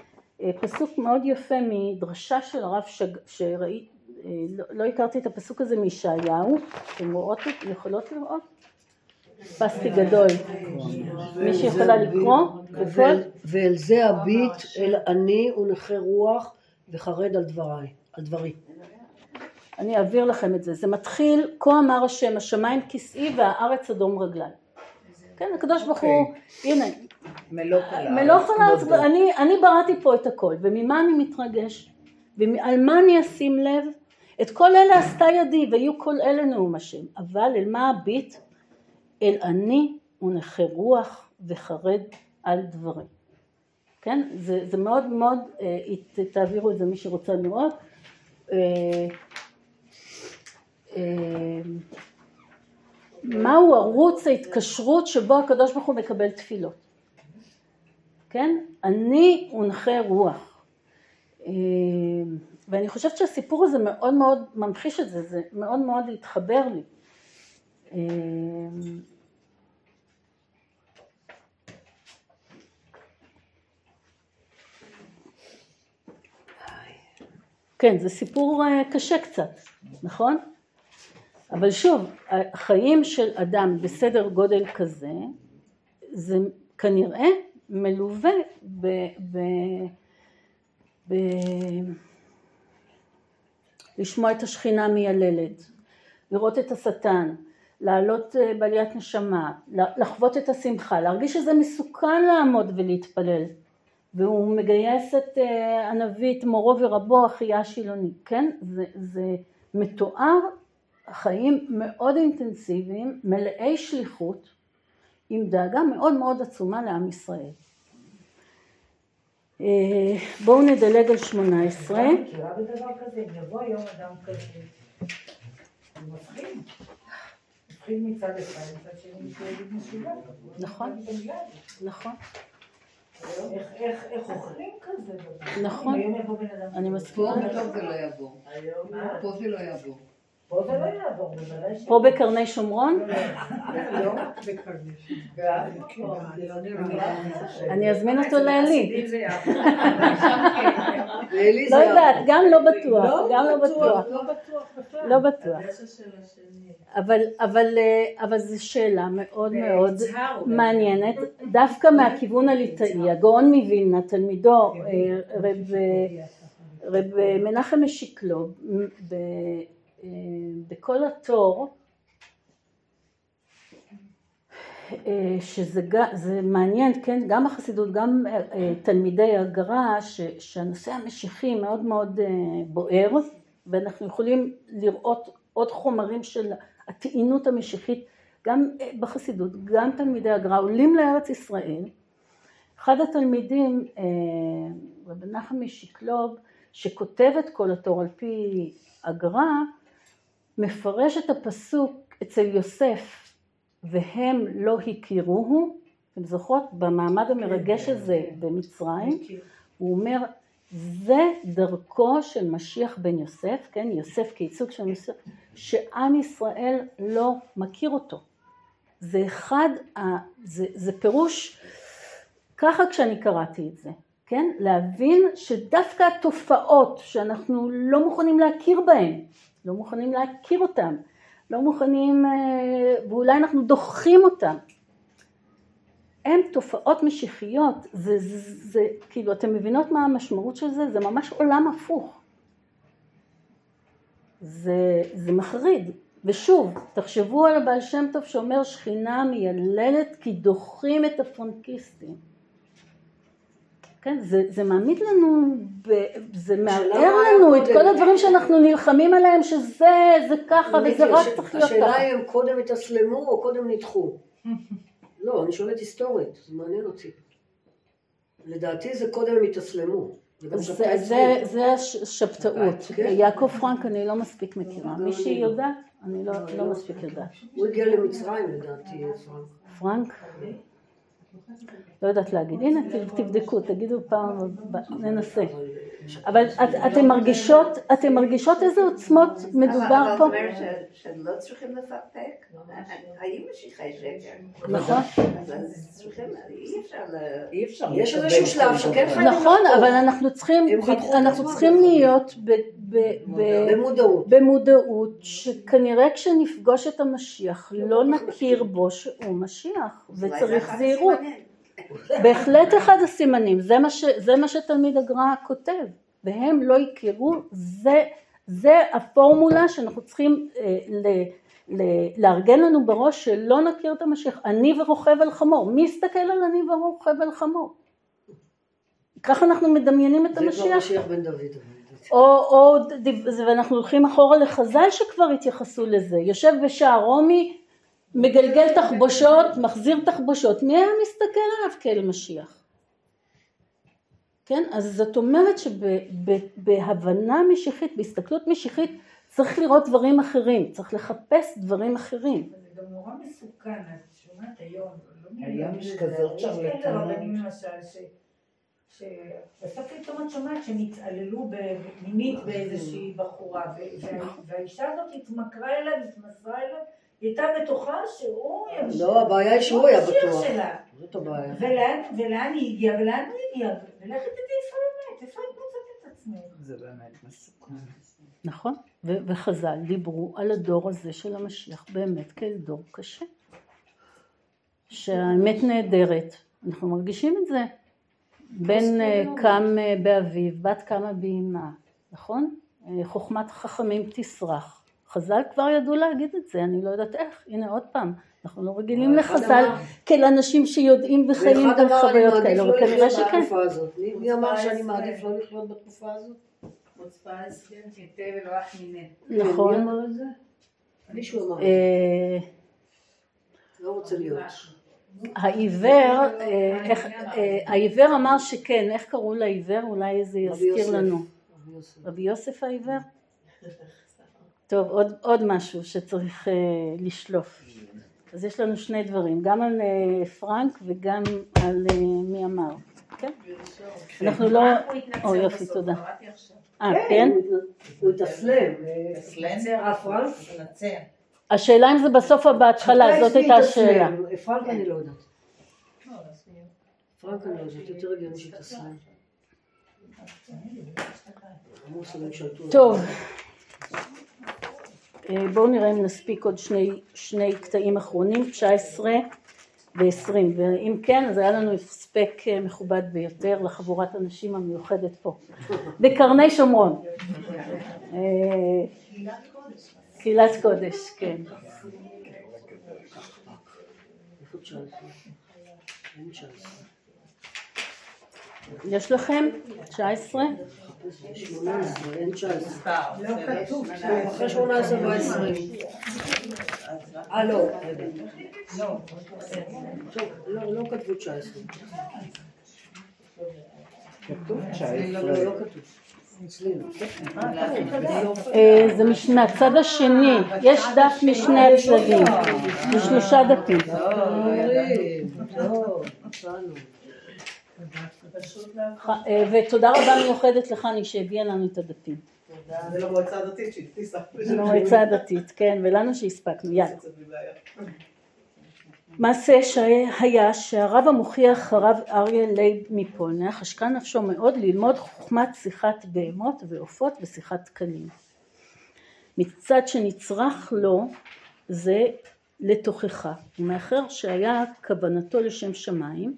פסוק מאוד יפה מדרשה של הרב שג... שראיתי, אה, לא, לא הכרתי את הפסוק הזה מישעיהו, אתם רואות, יכולות לראות? פסטי גדול. מישהי יכולה לקרוא? ואל- ואל זה הביט אל אני ונכה רוח וחרד על דבריי, על דברי. אני אעביר לכם את זה. זה מתחיל, כה אמר השם, השמיים כסאי והארץ אדום רגליי. כן, הקדוש ברוך הוא, הנה, מלוא כל הארץ. מלוא כל הארץ, אני, אני בראתי פה את הכל, וממה אני מתרגש? ועל מה אני אשים לב? את כל אלה עשתה ידי, ויהיו כל אלה נאום השם. אבל אל מה הביט? אל אני ונכה רוח וחרד על דברי. כן? זה, זה מאוד מאוד, אה, תעבירו את זה מי שרוצה לראות. אה, אה, מהו ערוץ ההתקשרות שבו הקדוש ברוך הוא מקבל תפילות? כן? אני ונכה רוח. אה, ואני חושבת שהסיפור הזה מאוד מאוד ממחיש את זה, זה מאוד מאוד התחבר לי. אה, כן, זה סיפור אה, קשה קצת, נכון? אבל שוב, החיים של אדם בסדר גודל כזה, זה כנראה מלווה ב... ב, ב לשמוע את השכינה מייללת, לראות את השטן, לעלות אה, בעליית נשמה, לחוות את השמחה, להרגיש שזה מסוכן לעמוד ולהתפלל, והוא מגייס את אה, הנביא, את מורו ורבו, אחיה השילוני, כן? זה, זה מתואר חיים מאוד אינטנסיביים, מלאי שליחות, עם דאגה מאוד מאוד עצומה לעם ישראל. אה, בואו נדלג על שמונה עשרה. יבוא. נכון. נכון, איך- אוכלים כזה? נכון. יבוא אני מסכימה. פה טוב זה לא יעבור. פה זה לא יעבור. פה זה לא יעבור, בוודאי ש... פה בקרני שומרון, לא? אני אזמין אותו לעלי. [LAUGHS] לא יודעת. גם לא בטוח, גם לא בטוח, לא בטוח בכלל. לא בטוח. אבל, אבל, אה, אבל זו שאלה מאוד מאוד מעניינת, דווקא מהכיוון הליטאי, הגאון מווילנה, תלמידו, אה, רב, אה, רב מנחם משיקלוב, אה, בכל התור, אה, שזה זה מעניין, כן, גם החסידות, גם אה, אה, תלמידי הגר"א, שהנושא המשיחי מאוד מאוד אה, בוער, ואנחנו יכולים לראות עוד חומרים של הטעינות המשיחית, גם אה, בחסידות, גם תלמידי הגר"א עולים לארץ ישראל. אחד התלמידים, אה, רבי נחם משיקלוב, שכותב את כל התור על פי הגר"א, מפרש את הפסוק אצל יוסף, והם לא הכירוהו, אתם זוכרות? במעמד המרגש הזה במצרים, הוא אומר, זה דרכו של משיח בן יוסף, כן, יוסף כייצוג של יוסף, שעם ישראל לא מכיר אותו. זה אחד, ה, זה, זה פירוש, ככה כשאני קראתי את זה, כן, להבין שדווקא התופעות שאנחנו לא מוכנים להכיר בהן, לא מוכנים להכיר אותן, לא מוכנים, אה, ואולי אנחנו דוחים אותן, הן תופעות משיחיות, זה, זה, זה, כאילו, אתם מבינות מה המשמעות של זה? זה ממש עולם הפוך. זה, זה מחריד, ושוב, תחשבו על הבעל שם טוב שאומר שכינה מייללת כי דוחים את הפרונקיסטים. כן, זה, זה מעמיד לנו, זה מערער לנו את כל הדברים שאנחנו נלחמים עליהם שזה, זה ככה וזה רק צריך להיות השאלה ככה. היא הם קודם התאסלמו או קודם נדחו. [LAUGHS] לא, אני שואלת היסטורית, זה מעניין אותי. לדעתי זה קודם הם התאסלמו. זה השבתאות. כן. יעקב פרנק אני לא מספיק מכירה. גם מישהי אני לא. יודעת? אני לא, לא מספיק יודעת. הוא הגיע למצרים לדעתי, פרנק. פרנק? לא יודעת להגיד. הנה, תבדקו, תגידו פעם, ננסה. אבל את, אתן מרגשות, אתן מרגישות איזה עוצמות מדובר אבל פה? את אומרת ש- שהם לא צריכים לפקפק? היו משיחי שקר. נכון. אז צריכים, אי אפשר ל... אי אפשר יש איזשהו שלב שכן. חייבים נכון. אבל אנחנו צריכים, אנחנו. צריכים להיות במודעות. במודעות שכנראה כשנפגוש את המשיח לא נכיר בו שהוא משיח אולי זה וצריך אחד זהירות. בהחלט אחד הסימנים, זה מה, ש, זה מה שתלמיד הגר"א כותב, והם לא יכירו, זה, זה הפורמולה שאנחנו צריכים אה, ל, ל, לארגן לנו בראש שלא נכיר את המשיח, עני ורוכב על חמור, מי יסתכל על עני ורוכב על חמור? ככה אנחנו מדמיינים את זה כבר המשיח, משיח בן דוד. או, או, ואנחנו הולכים אחורה לחז"ל שכבר התייחסו לזה, יושב בשער רומי, מגלגל תחבושות, מחזיר תחבושות, מי היה מסתכל עליו כאל משיח? כן, אז זאת אומרת שבהבנה משיחית, בהסתכלות משיחית, צריך לראות דברים אחרים, צריך לחפש דברים אחרים. זה גם נורא מסוכן, את שומעת היום, לא היום יש כזאת שרלטנות. שבסוף פתאום את שומעת שהם התעללו מינית באיזושהי בחורה, והאישה הזאת התמכרה אליו, התמסרה אליו, הייתה בטוחה שהוא ימשיך. לא, הבעיה היא שהוא היה המשיח בטוח. זאת הבעיה. ולאן, היא הגיעה, ולאן הוא הגיע, ולכי תדעי איפה האמת, איפה את מוצאת את עצמך. זה באמת מסוכן. נכון, ו- וחז"ל דיברו על הדור הזה של המשיח באמת כאל דור קשה. שהאמת נהדרת, אנחנו מרגישים את זה. בן אה, קם אה, באביו, בת קמה באמה, נכון? אה, חוכמת חכמים תסרח. חז"ל כבר ידעו להגיד את זה, אני לא יודעת איך, הנה עוד פעם, אנחנו לא רגילים לחז"ל כאל אנשים שיודעים וחיים בחוויות מעדיף כאלה, לא אבל כנראה לחיות שכן. מי- אמר שאני. מעדיף לא לחיות בתקופה הזאת? אח מיניה. נכון. מישהו אמר. זה. אה, לא רוצה להיות. העיוור, אה, איך- אה, העיוור אמר שכן, איך קראו לעיוור? אולי זה יזכיר. לנו. רבי יוסף. רבי יוסף העיוור? [LAUGHS] טוב, עוד, עוד משהו שצריך אה, לשלוף. אז יש לנו שני דברים, גם על אה, פרנק וגם על אה, מי אמר. כן? אנחנו לא... או יופי, תודה. אה, כן? הוא התאסלם. התאסלם? פרנק? התנצל. השאלה אם זה בסוף או בהתחלה, זאת הייתה השאלה. פרנק אני לא יודעת. פרנק אני לא יודעת, יותר הגיוני שלטו. טוב, בואו נראה אם נספיק עוד שני, שני קטעים אחרונים, 19 ו-20, ואם כן אז היה לנו הספק אה, מכובד ביותר לחבורת הנשים המיוחדת פה, [LAUGHS] בקרני שומרון, אה, קהילת קודש. כן. איפה 19? אין 19. יש לכם? 19? 18, אין 19. מספר. לא בסדר. כתוב אחרי 18 ב-20. אה, לא. רגע. טוב, לא, לא כתבו 19. כתוב לא, 19. לא, לא כתוב. אצלי לא. אה, זה מהצד השני, יש דף משני הצדדים, שלושה דפים. אומרים, טוב, מצאנו. אה, ותודה רבה מיוחדת לחני שהביאה לנו את הדפים. זה למועצה הדתית שהדפיסה. למועצה הדתית, כן, ולנו שהספקנו, יאללה. מעשה שהיה שהרב המוכיח הרב אריה לייב מפולניה חשקה נפשו מאוד ללמוד חוכמת שיחת בהמות ועופות ושיחת כלים. מצד שנצרך לו זה לתוכחה ומאחר שהיה כוונתו לשם שמיים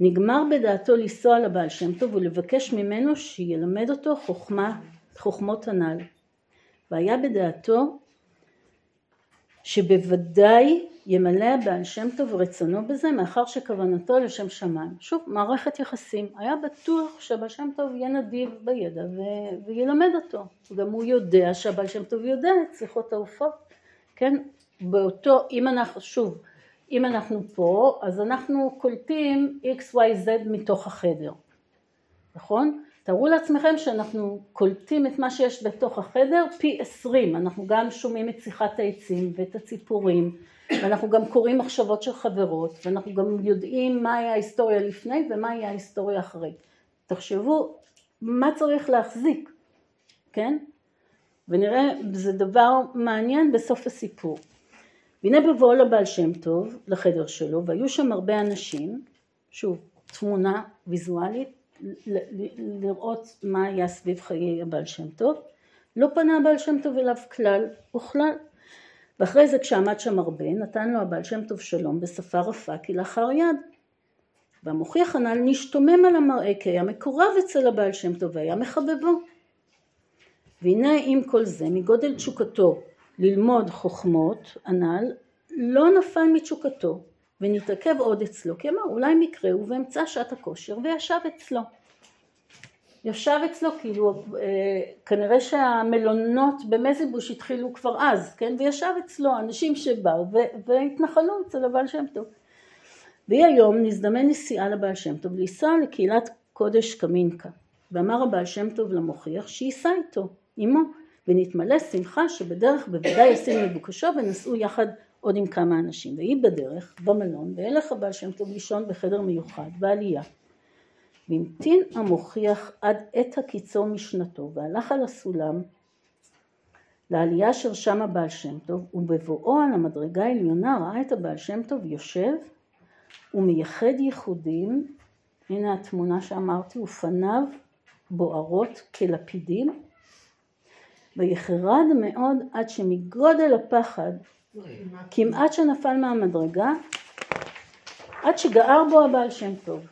נגמר בדעתו לנסוע לבעל שם טוב ולבקש ממנו שילמד אותו חוכמה, חוכמות הנ"ל והיה בדעתו שבוודאי ימלא הבעל שם טוב רצונו בזה מאחר שכוונתו לשם שמיים. שוב, מערכת יחסים. היה בטוח שהבעל שם טוב יהיה נדיב בידע ו- וילמד אותו. גם הוא יודע שהבעל שם טוב יודע את שיחות העופות. כן, באותו, אם אנחנו, שוב, אם אנחנו פה, אז אנחנו קולטים XYZ מתוך החדר. נכון? תארו לעצמכם שאנחנו קולטים את מה שיש בתוך החדר פי עשרים, אנחנו גם שומעים את שיחת העצים ואת הציפורים ואנחנו גם קוראים מחשבות של חברות ואנחנו גם יודעים מהי ההיסטוריה לפני ומהי ההיסטוריה אחרי. תחשבו מה צריך להחזיק, כן? ונראה, זה דבר מעניין בסוף הסיפור. והנה בבואו לבעל שם טוב לחדר שלו והיו שם הרבה אנשים, שוב תמונה ויזואלית לראות מה היה סביב חיי הבעל שם טוב, לא פנה הבעל שם טוב אליו כלל וכלל. ואחרי זה כשעמד שם הרבה נתן לו הבעל שם טוב שלום בשפה רפה כלאחר יד. והמוכיח הנ"ל נשתומם על המראה כי היה מקורב אצל הבעל שם טוב והיה מחבבו. והנה עם כל זה מגודל תשוקתו ללמוד חוכמות הנ"ל לא נפל מתשוקתו ונתעכב עוד אצלו, כי אמר אולי מקרה הוא באמצע שעת הכושר וישב אצלו. ישב אצלו כאילו אה, כנראה שהמלונות במזיבוש התחילו כבר אז, כן? וישב אצלו אנשים שבאו והתנחלו אצל הבעל שם טוב. והיא היום נזדמן נסיעה לבעל שם טוב לנסוע לקהילת קודש קמינקה ואמר הבעל שם טוב למוכיח שייסע איתו עמו ונתמלא שמחה שבדרך בוודאי ישים מבוקשו ונסעו יחד עוד עם כמה אנשים, והיא בדרך, במלון, והלך הבעל שם טוב לישון בחדר מיוחד, בעלייה. והמתין המוכיח עד עת הקיצור משנתו, והלך על הסולם לעלייה אשר שם הבעל שם טוב, ובבואו על המדרגה העליונה ראה את הבעל שם טוב יושב ומייחד ייחודים, הנה התמונה שאמרתי, ופניו בוערות כלפידים, ויחרד מאוד עד שמגודל הפחד כמעט שנפל מהמדרגה עד שגער בו הבעל שם טוב.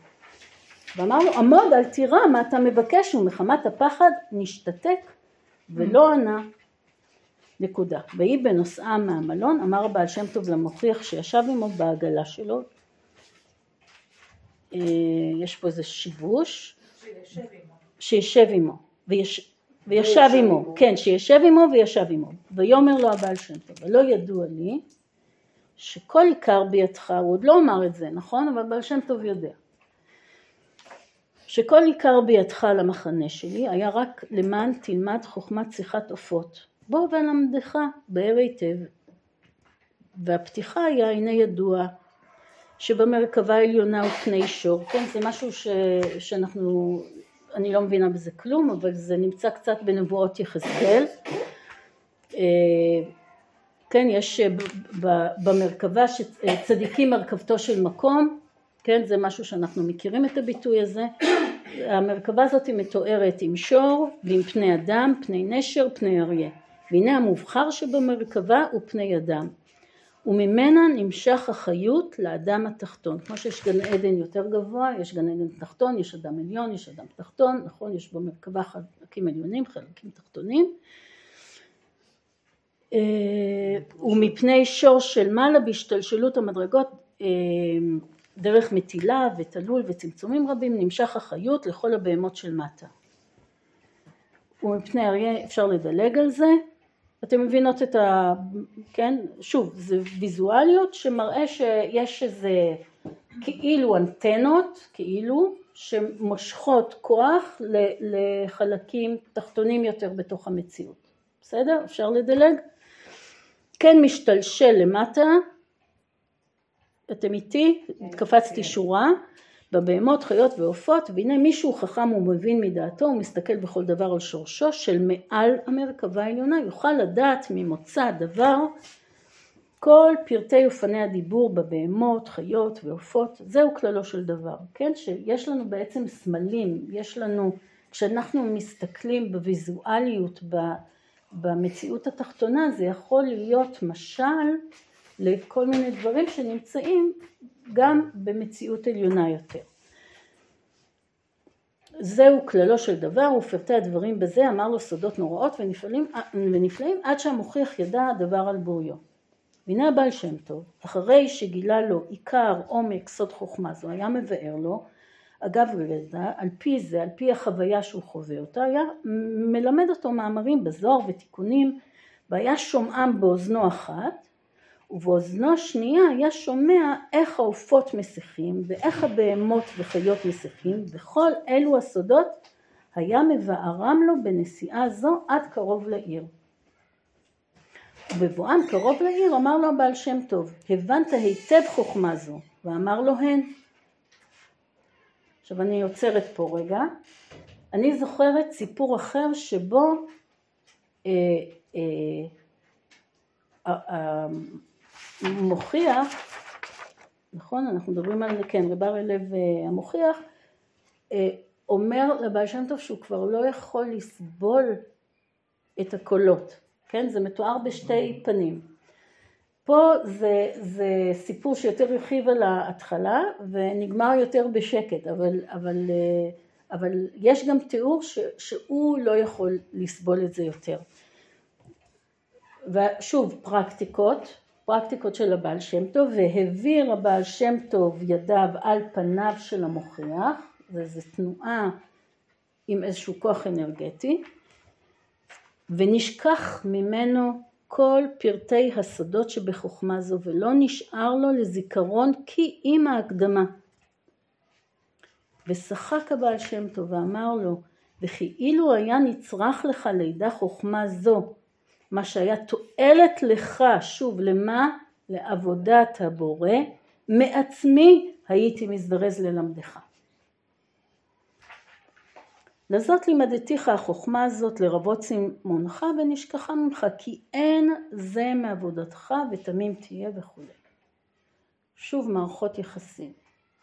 ואמר לו עמוד אל תירא מה אתה מבקש? ומחמת הפחד נשתתק ולא ענה. נקודה. והיא בנוסעה מהמלון אמר הבעל שם טוב למוכיח שישב עמו בעגלה שלו. אה, יש פה איזה שיבוש. שישב עמו. ויש, וישב עמו, כן, שישב עמו וישב עמו. ויאמר לו הבעל שם טוב, ולא ידוע לי שכל עיקר בידך, הוא עוד לא אמר את זה, נכון? אבל הבעל שם טוב יודע. שכל עיקר בידך למחנה שלי היה רק למען תלמד חוכמת שיחת עופות. בוא ולמדך, באר היטב. והפתיחה היה הנה ידוע שבמרכבה העליונה הוא פני שור, כן זה משהו ש, שאנחנו אני לא מבינה בזה כלום, אבל זה נמצא קצת בנבואות יחזקאל. אה, כן, יש אה, במרכבה שצדיקים מרכבתו של מקום, כן, זה משהו שאנחנו מכירים את הביטוי הזה. המרכבה הזאת מתוארת עם שור ועם פני אדם, פני נשר, פני אריה. והנה המובחר שבמרכבה הוא פני אדם. וממנה נמשך החיות לאדם התחתון. כמו שיש גן עדן יותר גבוה, יש גן עדן תחתון, יש אדם עליון, יש אדם תחתון, נכון? יש במרכבה חלקים עליונים, חלקים תחתונים. אה, ומפני שור של מעלה בהשתלשלות המדרגות אה, דרך מטילה ותלול וצמצומים רבים נמשך החיות לכל הבהמות של מטה. ומפני אריה אפשר לדלג על זה אתם מבינות את ה... כן? שוב, זה ויזואליות שמראה שיש איזה כאילו אנטנות, כאילו, שמושכות כוח לחלקים תחתונים יותר בתוך המציאות. בסדר? אפשר לדלג? כן משתלשל למטה, אתם איתי? התקפצתי שורה. בבהמות, חיות ועופות, והנה מישהו חכם ומבין מדעתו ומסתכל בכל דבר על שורשו של מעל המרכבה העליונה, יוכל לדעת ממוצא דבר כל פרטי אופני הדיבור בבהמות, חיות ועופות, זהו כללו של דבר, כן? שיש לנו בעצם סמלים, יש לנו, כשאנחנו מסתכלים בוויזואליות, במציאות התחתונה, זה יכול להיות משל לכל מיני דברים שנמצאים גם במציאות עליונה יותר. זהו כללו של דבר ופרטי הדברים בזה אמר לו סודות נוראות ונפלאים, ונפלאים עד שהמוכיח ידע הדבר על בוריו. והנה הבעל שם טוב, אחרי שגילה לו עיקר עומק סוד חוכמה זו, היה מבאר לו, אגב רלדה, על פי זה, על פי החוויה שהוא חווה אותה, היה מלמד אותו מאמרים בזוהר ותיקונים, והיה שומעם באוזנו אחת, ובאוזנו השנייה היה שומע איך העופות מסיחים, ואיך הבהמות וחיות מסיחים, וכל אלו הסודות היה מבארם לו בנסיעה זו עד קרוב לעיר. ובבואם קרוב לעיר אמר לו הבעל שם טוב, הבנת היטב חוכמה זו, ואמר לו הן. עכשיו אני עוצרת פה רגע, אני זוכרת סיפור אחר שבו אה, אה, המוכיח, נכון אנחנו מדברים על, כן רב אריה לב אה, המוכיח, אה, אומר לבעל שם טוב שהוא כבר לא יכול לסבול את הקולות, כן? זה מתואר בשתי פנים. פה זה, זה סיפור שיותר הרחיב על ההתחלה ונגמר יותר בשקט, אבל, אבל, אבל יש גם תיאור ש, שהוא לא יכול לסבול את זה יותר. ושוב, פרקטיקות, פרקטיקות של הבעל שם טוב, והעביר הבעל שם טוב ידיו על פניו של המוכיח, וזו תנועה עם איזשהו כוח אנרגטי, ונשכח ממנו כל פרטי הסודות שבחוכמה זו, ולא נשאר לו לזיכרון כי עם ההקדמה. ושחק הבעל שם טוב ואמר לו, וכאילו היה נצרך לך לידע חוכמה זו, מה שהיה תועלת לך, שוב, למה? לעבודת הבורא, מעצמי הייתי מזדרז ללמדך. לזאת לימדתיך החוכמה הזאת לרבות צמאונך ונשכחה ממך כי אין זה מעבודתך ותמים תהיה וכו'. שוב מערכות יחסים,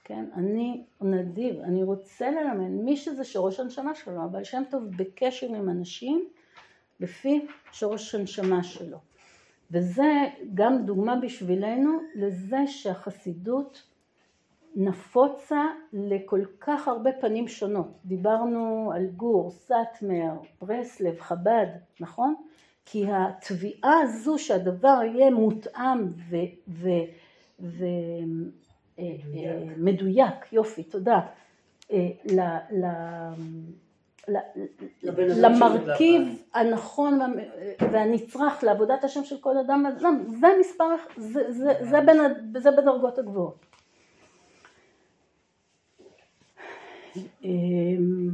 כן? אני נדיב, אני רוצה ללמד מי שזה שורש הנשמה שלו, הבעל שם טוב בקשר עם אנשים לפי שורש הנשמה שלו. וזה גם דוגמה בשבילנו לזה שהחסידות נפוצה לכל כך הרבה פנים שונות. דיברנו על גור, סאטמר, ברסלב, חב"ד, נכון? כי התביעה הזו שהדבר יהיה מותאם ומדויק, יופי, תודה, אה, למרכיב הנכון והנצרך לעבודת השם של כל אדם ואדם, זה מספר, זה, זה, זה, בין, זה בדרגות הגבוהות. אמ,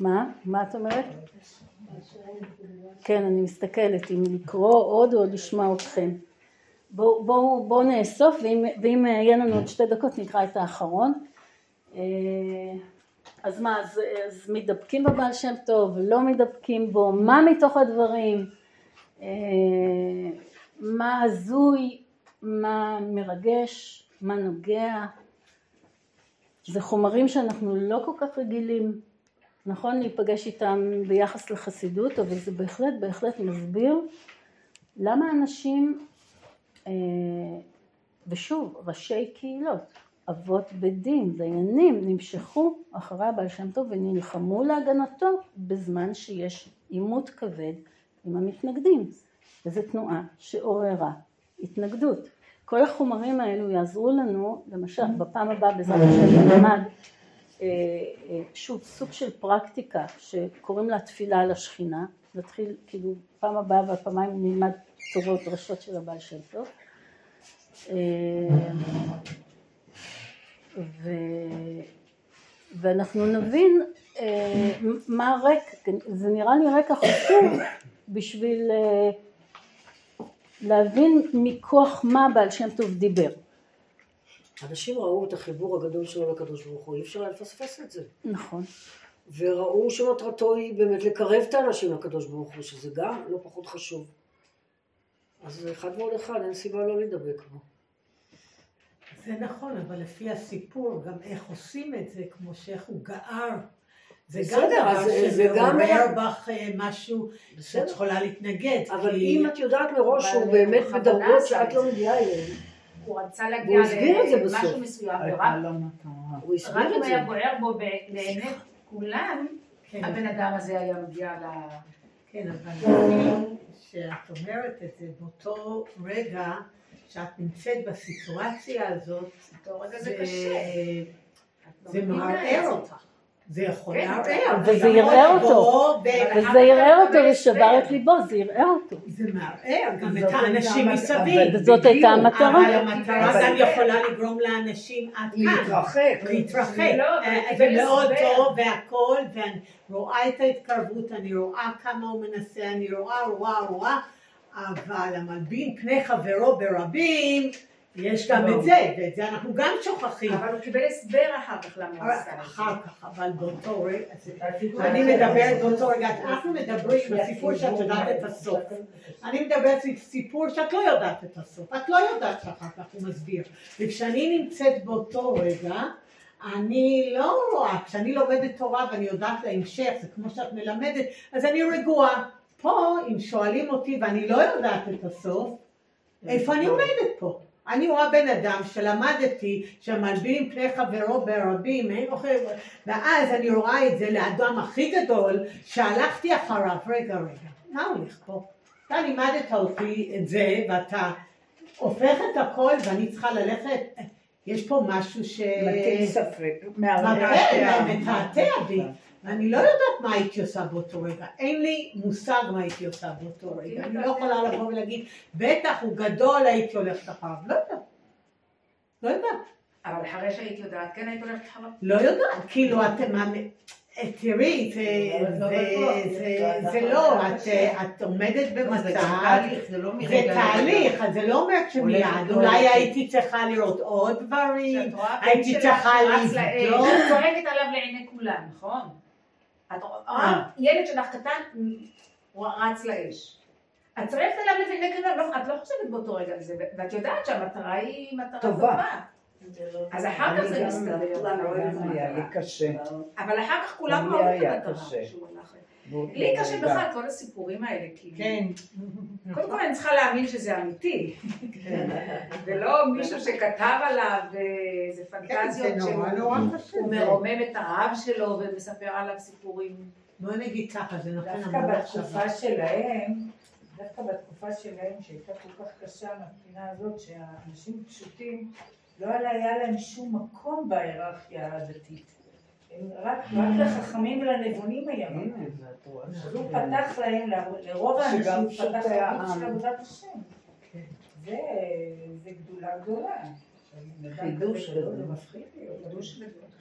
מה? מה את אומרת? כן, אני מסתכלת אם לקרוא עוד או לשמוע אתכם. בואו בוא, בוא נאסוף ואם, ואם יהיה לנו עוד שתי דקות נקרא את האחרון. אה, אז מה, אז, אז מתדבקים בבעל שם טוב, לא מתדבקים בו, מה מתוך הדברים, אה, מה הזוי, מה מרגש, מה נוגע, זה חומרים שאנחנו לא כל כך רגילים, נכון להיפגש איתם ביחס לחסידות, אבל זה בהחלט בהחלט מסביר למה אנשים, אה, ושוב, ראשי קהילות, אבות בית דין, דיינים, נמשכו אחרי הבעל שם טוב ונלחמו להגנתו בזמן שיש עימות כבד עם המתנגדים. וזו תנועה שעוררה התנגדות. כל החומרים האלו יעזרו לנו, למשל בפעם הבאה בעזרת השם נלמד שוב סוג של פרקטיקה שקוראים לה תפילה על השכינה, נתחיל כאילו פעם הבאה והפעמיים נלמד תורות דרשות של הבעל שם טוב. אה, ו... ואנחנו נבין אה, מה הרקע, זה נראה לי רקע חשוב בשביל אה, להבין מכוח מה בעל שם טוב דיבר. אנשים ראו את החיבור הגדול שלו לקדוש ברוך הוא, אי אפשר לפספס את זה. נכון. וראו שמטרתו היא באמת לקרב את האנשים לקדוש ברוך הוא, שזה גם לא פחות חשוב. אז אחד ועוד אחד, אין סיבה לא להידבק בו. זה נכון, אבל לפי הסיפור, גם איך עושים את זה, כמו שאיך הוא גער. זה גם דבר שמעורר בך אה, משהו שאת יכולה להתנגד. אבל אם את יודעת מראש שהוא באמת בדרגות שאת לא מגיעה אליהן, הוא רצה להגיע הוא הסביר את זה בסוף. למשהו מסוים, ורק הייתה לו מטרה. הוא רק הסביר אם את זה. היה בוער בו ב- לעיני כולם, כן. הבן אדם הזה היה מגיע ל... כן, אבל לפי שאת אומרת את זה באותו רגע שאת נמצאת בסיטואציה הזאת, זה זה- קשה. זה לא מערער. אותך. זה יכול כן, לערער. וזה יכול ערער אותו. וזה ערער אותו ושבר את ליבו, זה ערער אותו. זה מערער גם זאת את האנשים מסביב. וזאת הייתה אבל המטרה. המטרה אבל- גם יכולה לגרום לאנשים עד כאן. להתרחק. להתרחק. לא, אה, לקבל זה מאוד. טוב והכל, ואני רואה את ההתקרבות, אני רואה כמה הוא מנסה, אני רואה, רואה, רואה, אבל המלבין פני חברו ברבים, יש גם את זה, ואת זה אנחנו גם שוכחים. אבל הוא קיבל הסבר אחר כך למה הוא עשה. אחר כך, אבל באותו רגע, אני מדברת באותו רגע, אנחנו מדברים בסיפור שאת יודעת את הסוף. אני מדברת על סיפור שאת לא יודעת את הסוף, את לא יודעת שאחר כך הוא מסביר. וכשאני נמצאת באותו רגע, אני לא רואה, כשאני לומדת תורה ואני יודעת להמשך, זה כמו שאת מלמדת, אז אני רגועה. פה, אם שואלים אותי ואני לא יודעת את הסוף, איפה אני עומדת פה? אני רואה בן אדם שלמדתי שמלבין פני חברו ברבים, אין אוכל, ואז אני רואה את זה לאדם הכי גדול שהלכתי אחריו, רגע רגע, מה הולך פה? אתה לימדת אותי את זה ואתה הופך את הכל ואני צריכה ללכת, יש פה משהו ש... מטיל ספק. מתעתע בי. ואני לא יודעת מה הייתי עושה באותו רגע, אין לי מושג מה הייתי עושה באותו רגע, אני לא יכולה לבוא ולהגיד, בטח הוא גדול הייתי הולכת אחריו, לא יודעת, לא יודעת, אבל אחרי שהיית יודעת, כן היית הולכת אחריו? לא יודעת, כאילו אתם, אה, תראי, זה- זה- זה- זה לא, את, אה, את עומדת במצב, זה לא תהליך, אז זה לא אומר שמיד, אולי. הייתי צריכה לראות עוד דברים, הייתי צריכה לבדוק. את צועקת עליו לעיני כולם, נכון? את רואה ילד שלך קטן, הוא רץ לאש. את צועקת עליו לעיני כולם, לא- את לא חושבת באותו רגע על זה, ואת יודעת שהמטרה היא מטרה טובה. אז אחר כך זה מסתדר. לי קשה. אבל אחר כך כולם ראו את המטרה לי קשה. בכלל כל הסיפורים האלה, כי כן, קודם כל אני צריכה להאמין שזה אמיתי, [LAUGHS] ולא מישהו שכתב עליו איזה כן, פנטזיות זה נורא שהוא נורא קשה, הוא זה- מרומם את הרב שלו ומספר עליו סיפורים. בוא נגיד ככה, זה נותן דווקא המון מחשבה. בתקופה שלהם, דווקא בתקופה שלהם שהייתה כל כך קשה מהבחינה הזאת שהאנשים פשוטים לא היה להם שום מקום בהיררכיה הדתית. רק, רק לחכמים ולנבונים היה הוא פתח להם, לרוב האנשים פתח להם. של עבודת השם. כן. זה זה גדולה גדולה. חידוש זה גדול. מפחיד להיות.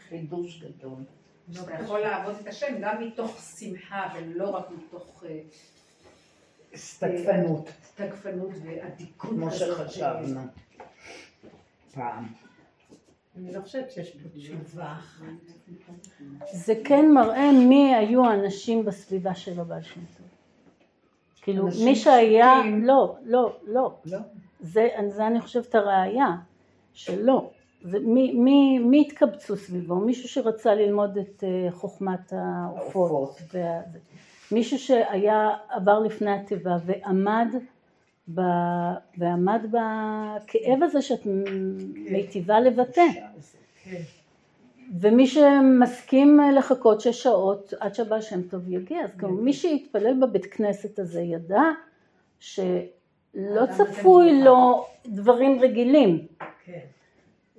חידוש גדול. שאתה יכול לעבוד את השם גם מתוך שמחה ולא רק מתוך אה, סתקפנות, תגפנות ואדיקות כמו. שחשבנו פעם. אני לא חושבת שיש פה תשובה. זה כן מראה מי היו האנשים בסביבה של הבעל שם טוב. כאילו מי שהיה. לא, לא, לא, לא? זה, זה אני חושבת הראייה, שלא. מי, מי, מי התקבצו סביבו? מישהו שרצה ללמוד את אה, חוכמת העופות. וה. מישהו שהיה, עבר לפני התיבה ועמד, ב, ועמד בכאב הזה שאת מיטיבה לבטא. כן. ומי שמסכים לחכות שש שעות עד שהבעל שם טוב יגיע, אז גם מי שהתפלל בבית כנסת הזה ידע שלא צפוי לו דברים רגילים, כן.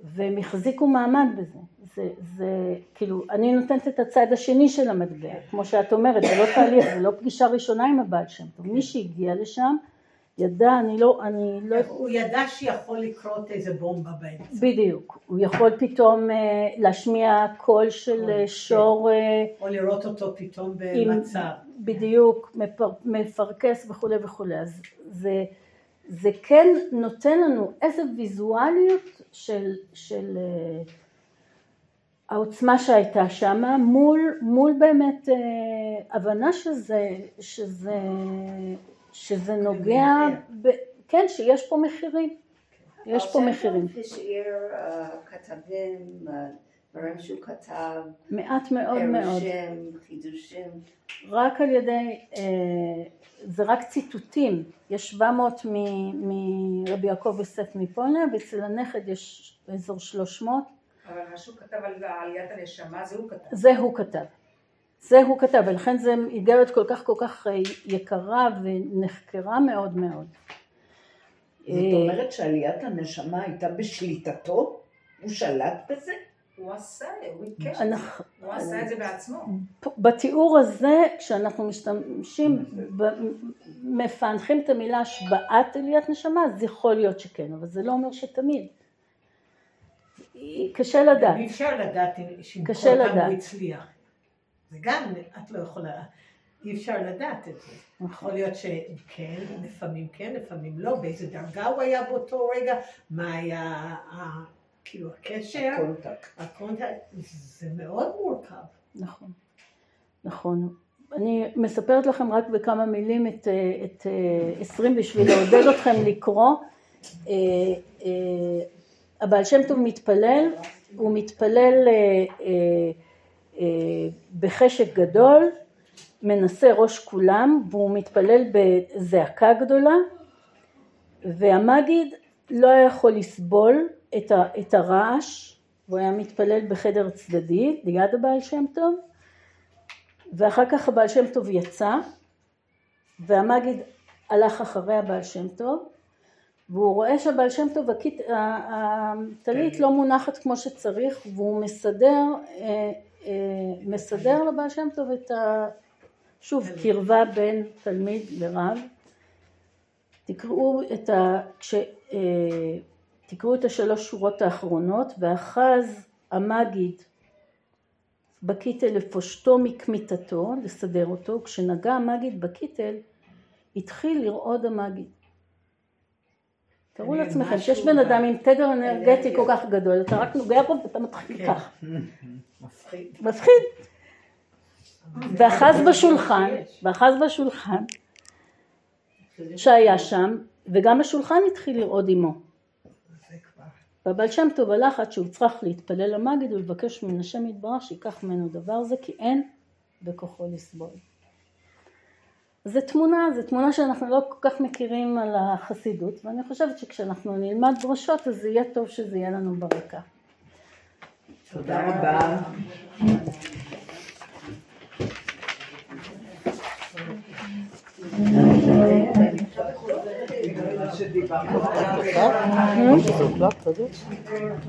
והם החזיקו מעמד בזה. זה, זה כאילו, אני נותנת את הצד השני של המטבע, כמו שאת אומרת, זה לא תהליך, זה לא פגישה ראשונה עם הבעל שם טוב. מי שהגיע לשם ידע, אני לא, אני לא, הוא ידע שיכול לקרות איזה בומבה באמצע. בדיוק, הוא יכול פתאום אה, להשמיע קול של אה, שור אה, או לראות אותו פתאום עם- במצב. בדיוק, מפר, מפרכס וכולי וכולי, אז זה, זה כן נותן לנו איזה ויזואליות של, של אה, העוצמה שהייתה שם מול, מול באמת אה, הבנה שזה, שזה, שזה נוגע, ב, כן, שיש פה מחירים, יש פה מחירים. השאיר אה, כתבים, אה, דברים שהוא כתב, מעט מאוד מאוד. חידושים. רק על ידי, אה, זה רק ציטוטים, יש 700 מ- מרבי יעקב יוסף מפולניה ואצל הנכד יש באזור 300, אבל מה שהוא כתב על עליית הנשמה, זה הוא כתב. זה הוא כתב. זה הוא כתב, ולכן זו איגרת כל כך כל כך אה, יקרה ונחקרה מאוד מאוד. זאת אה, אומרת שעליית הנשמה הייתה בשליטתו? הוא שלט בזה? הוא עשה, הוא ביקש את זה. אנחנו- הוא עשה את זה בעצמו. בתיאור הזה, כשאנחנו משתמשים, מפענחים את המילה השבעת עליית נשמה, אז יכול להיות שכן, אבל זה לא אומר שתמיד. קשה לדעת. אי אפשר לדעת אם כל. הוא הצליח. זה גם, את לא יכולה, אי אפשר לדעת את זה. יכול להיות שכן, לפעמים כן, לפעמים לא, באיזה דרגה הוא היה באותו רגע, מה היה, כאילו, הקשר, ה contact. ה contact, זה מאוד מורכב. נכון, נכון. אני מספרת לכם רק בכמה מילים את, אה, את אה, 20 בשביל לעודד אתכם לקרוא. אה, הבעל שם טוב מתפלל, הוא מתפלל בחשק גדול, מנסה ראש כולם, והוא מתפלל בזעקה גדולה, והמגיד לא היה יכול לסבול את, ה, את הרעש, הוא היה מתפלל בחדר צדדי ליד הבעל שם טוב, ואחר כך הבעל שם טוב יצא, והמגיד הלך אחרי הבעל שם טוב, והוא רואה שהבעל שם טוב, הטלית לא מונחת כמו שצריך, והוא מסדר, אה, אה, מסדר לבעל שם טוב את ה... שוב, קרבה בין תלמיד לרב. תקראו את ה... כש... אה, תקראו את השלוש שורות האחרונות, ואחז המגיד בקיטל לפושטו מקמיתתו, לסדר אותו, כשנגע המגיד בקיטל, התחיל לרעוד המגיד. תארו מעניין, לעצמכם שיש בן אדם עם תדר אנרגטי כל כך גדול, אתה רק נוגע בו ואתה מתחיל כן. ככה. [LAUGHS] מפחיד. מפחיד. ואחז בשולחן, ואחז בשולחן שהיה שם, וגם השולחן התחיל לרעוד עמו. והבעל שם טוב הלך עד שהוא צריך להתפלל למגיד ולבקש מן השם יתברך שיקח ממנו דבר זה, כי אין בכוחו לסבול. זו תמונה, זו תמונה שאנחנו לא כל כך מכירים על החסידות, ואני חושבת שכשאנחנו נלמד דרשות אז זה יהיה טוב שזה יהיה לנו ברקע. תודה רבה.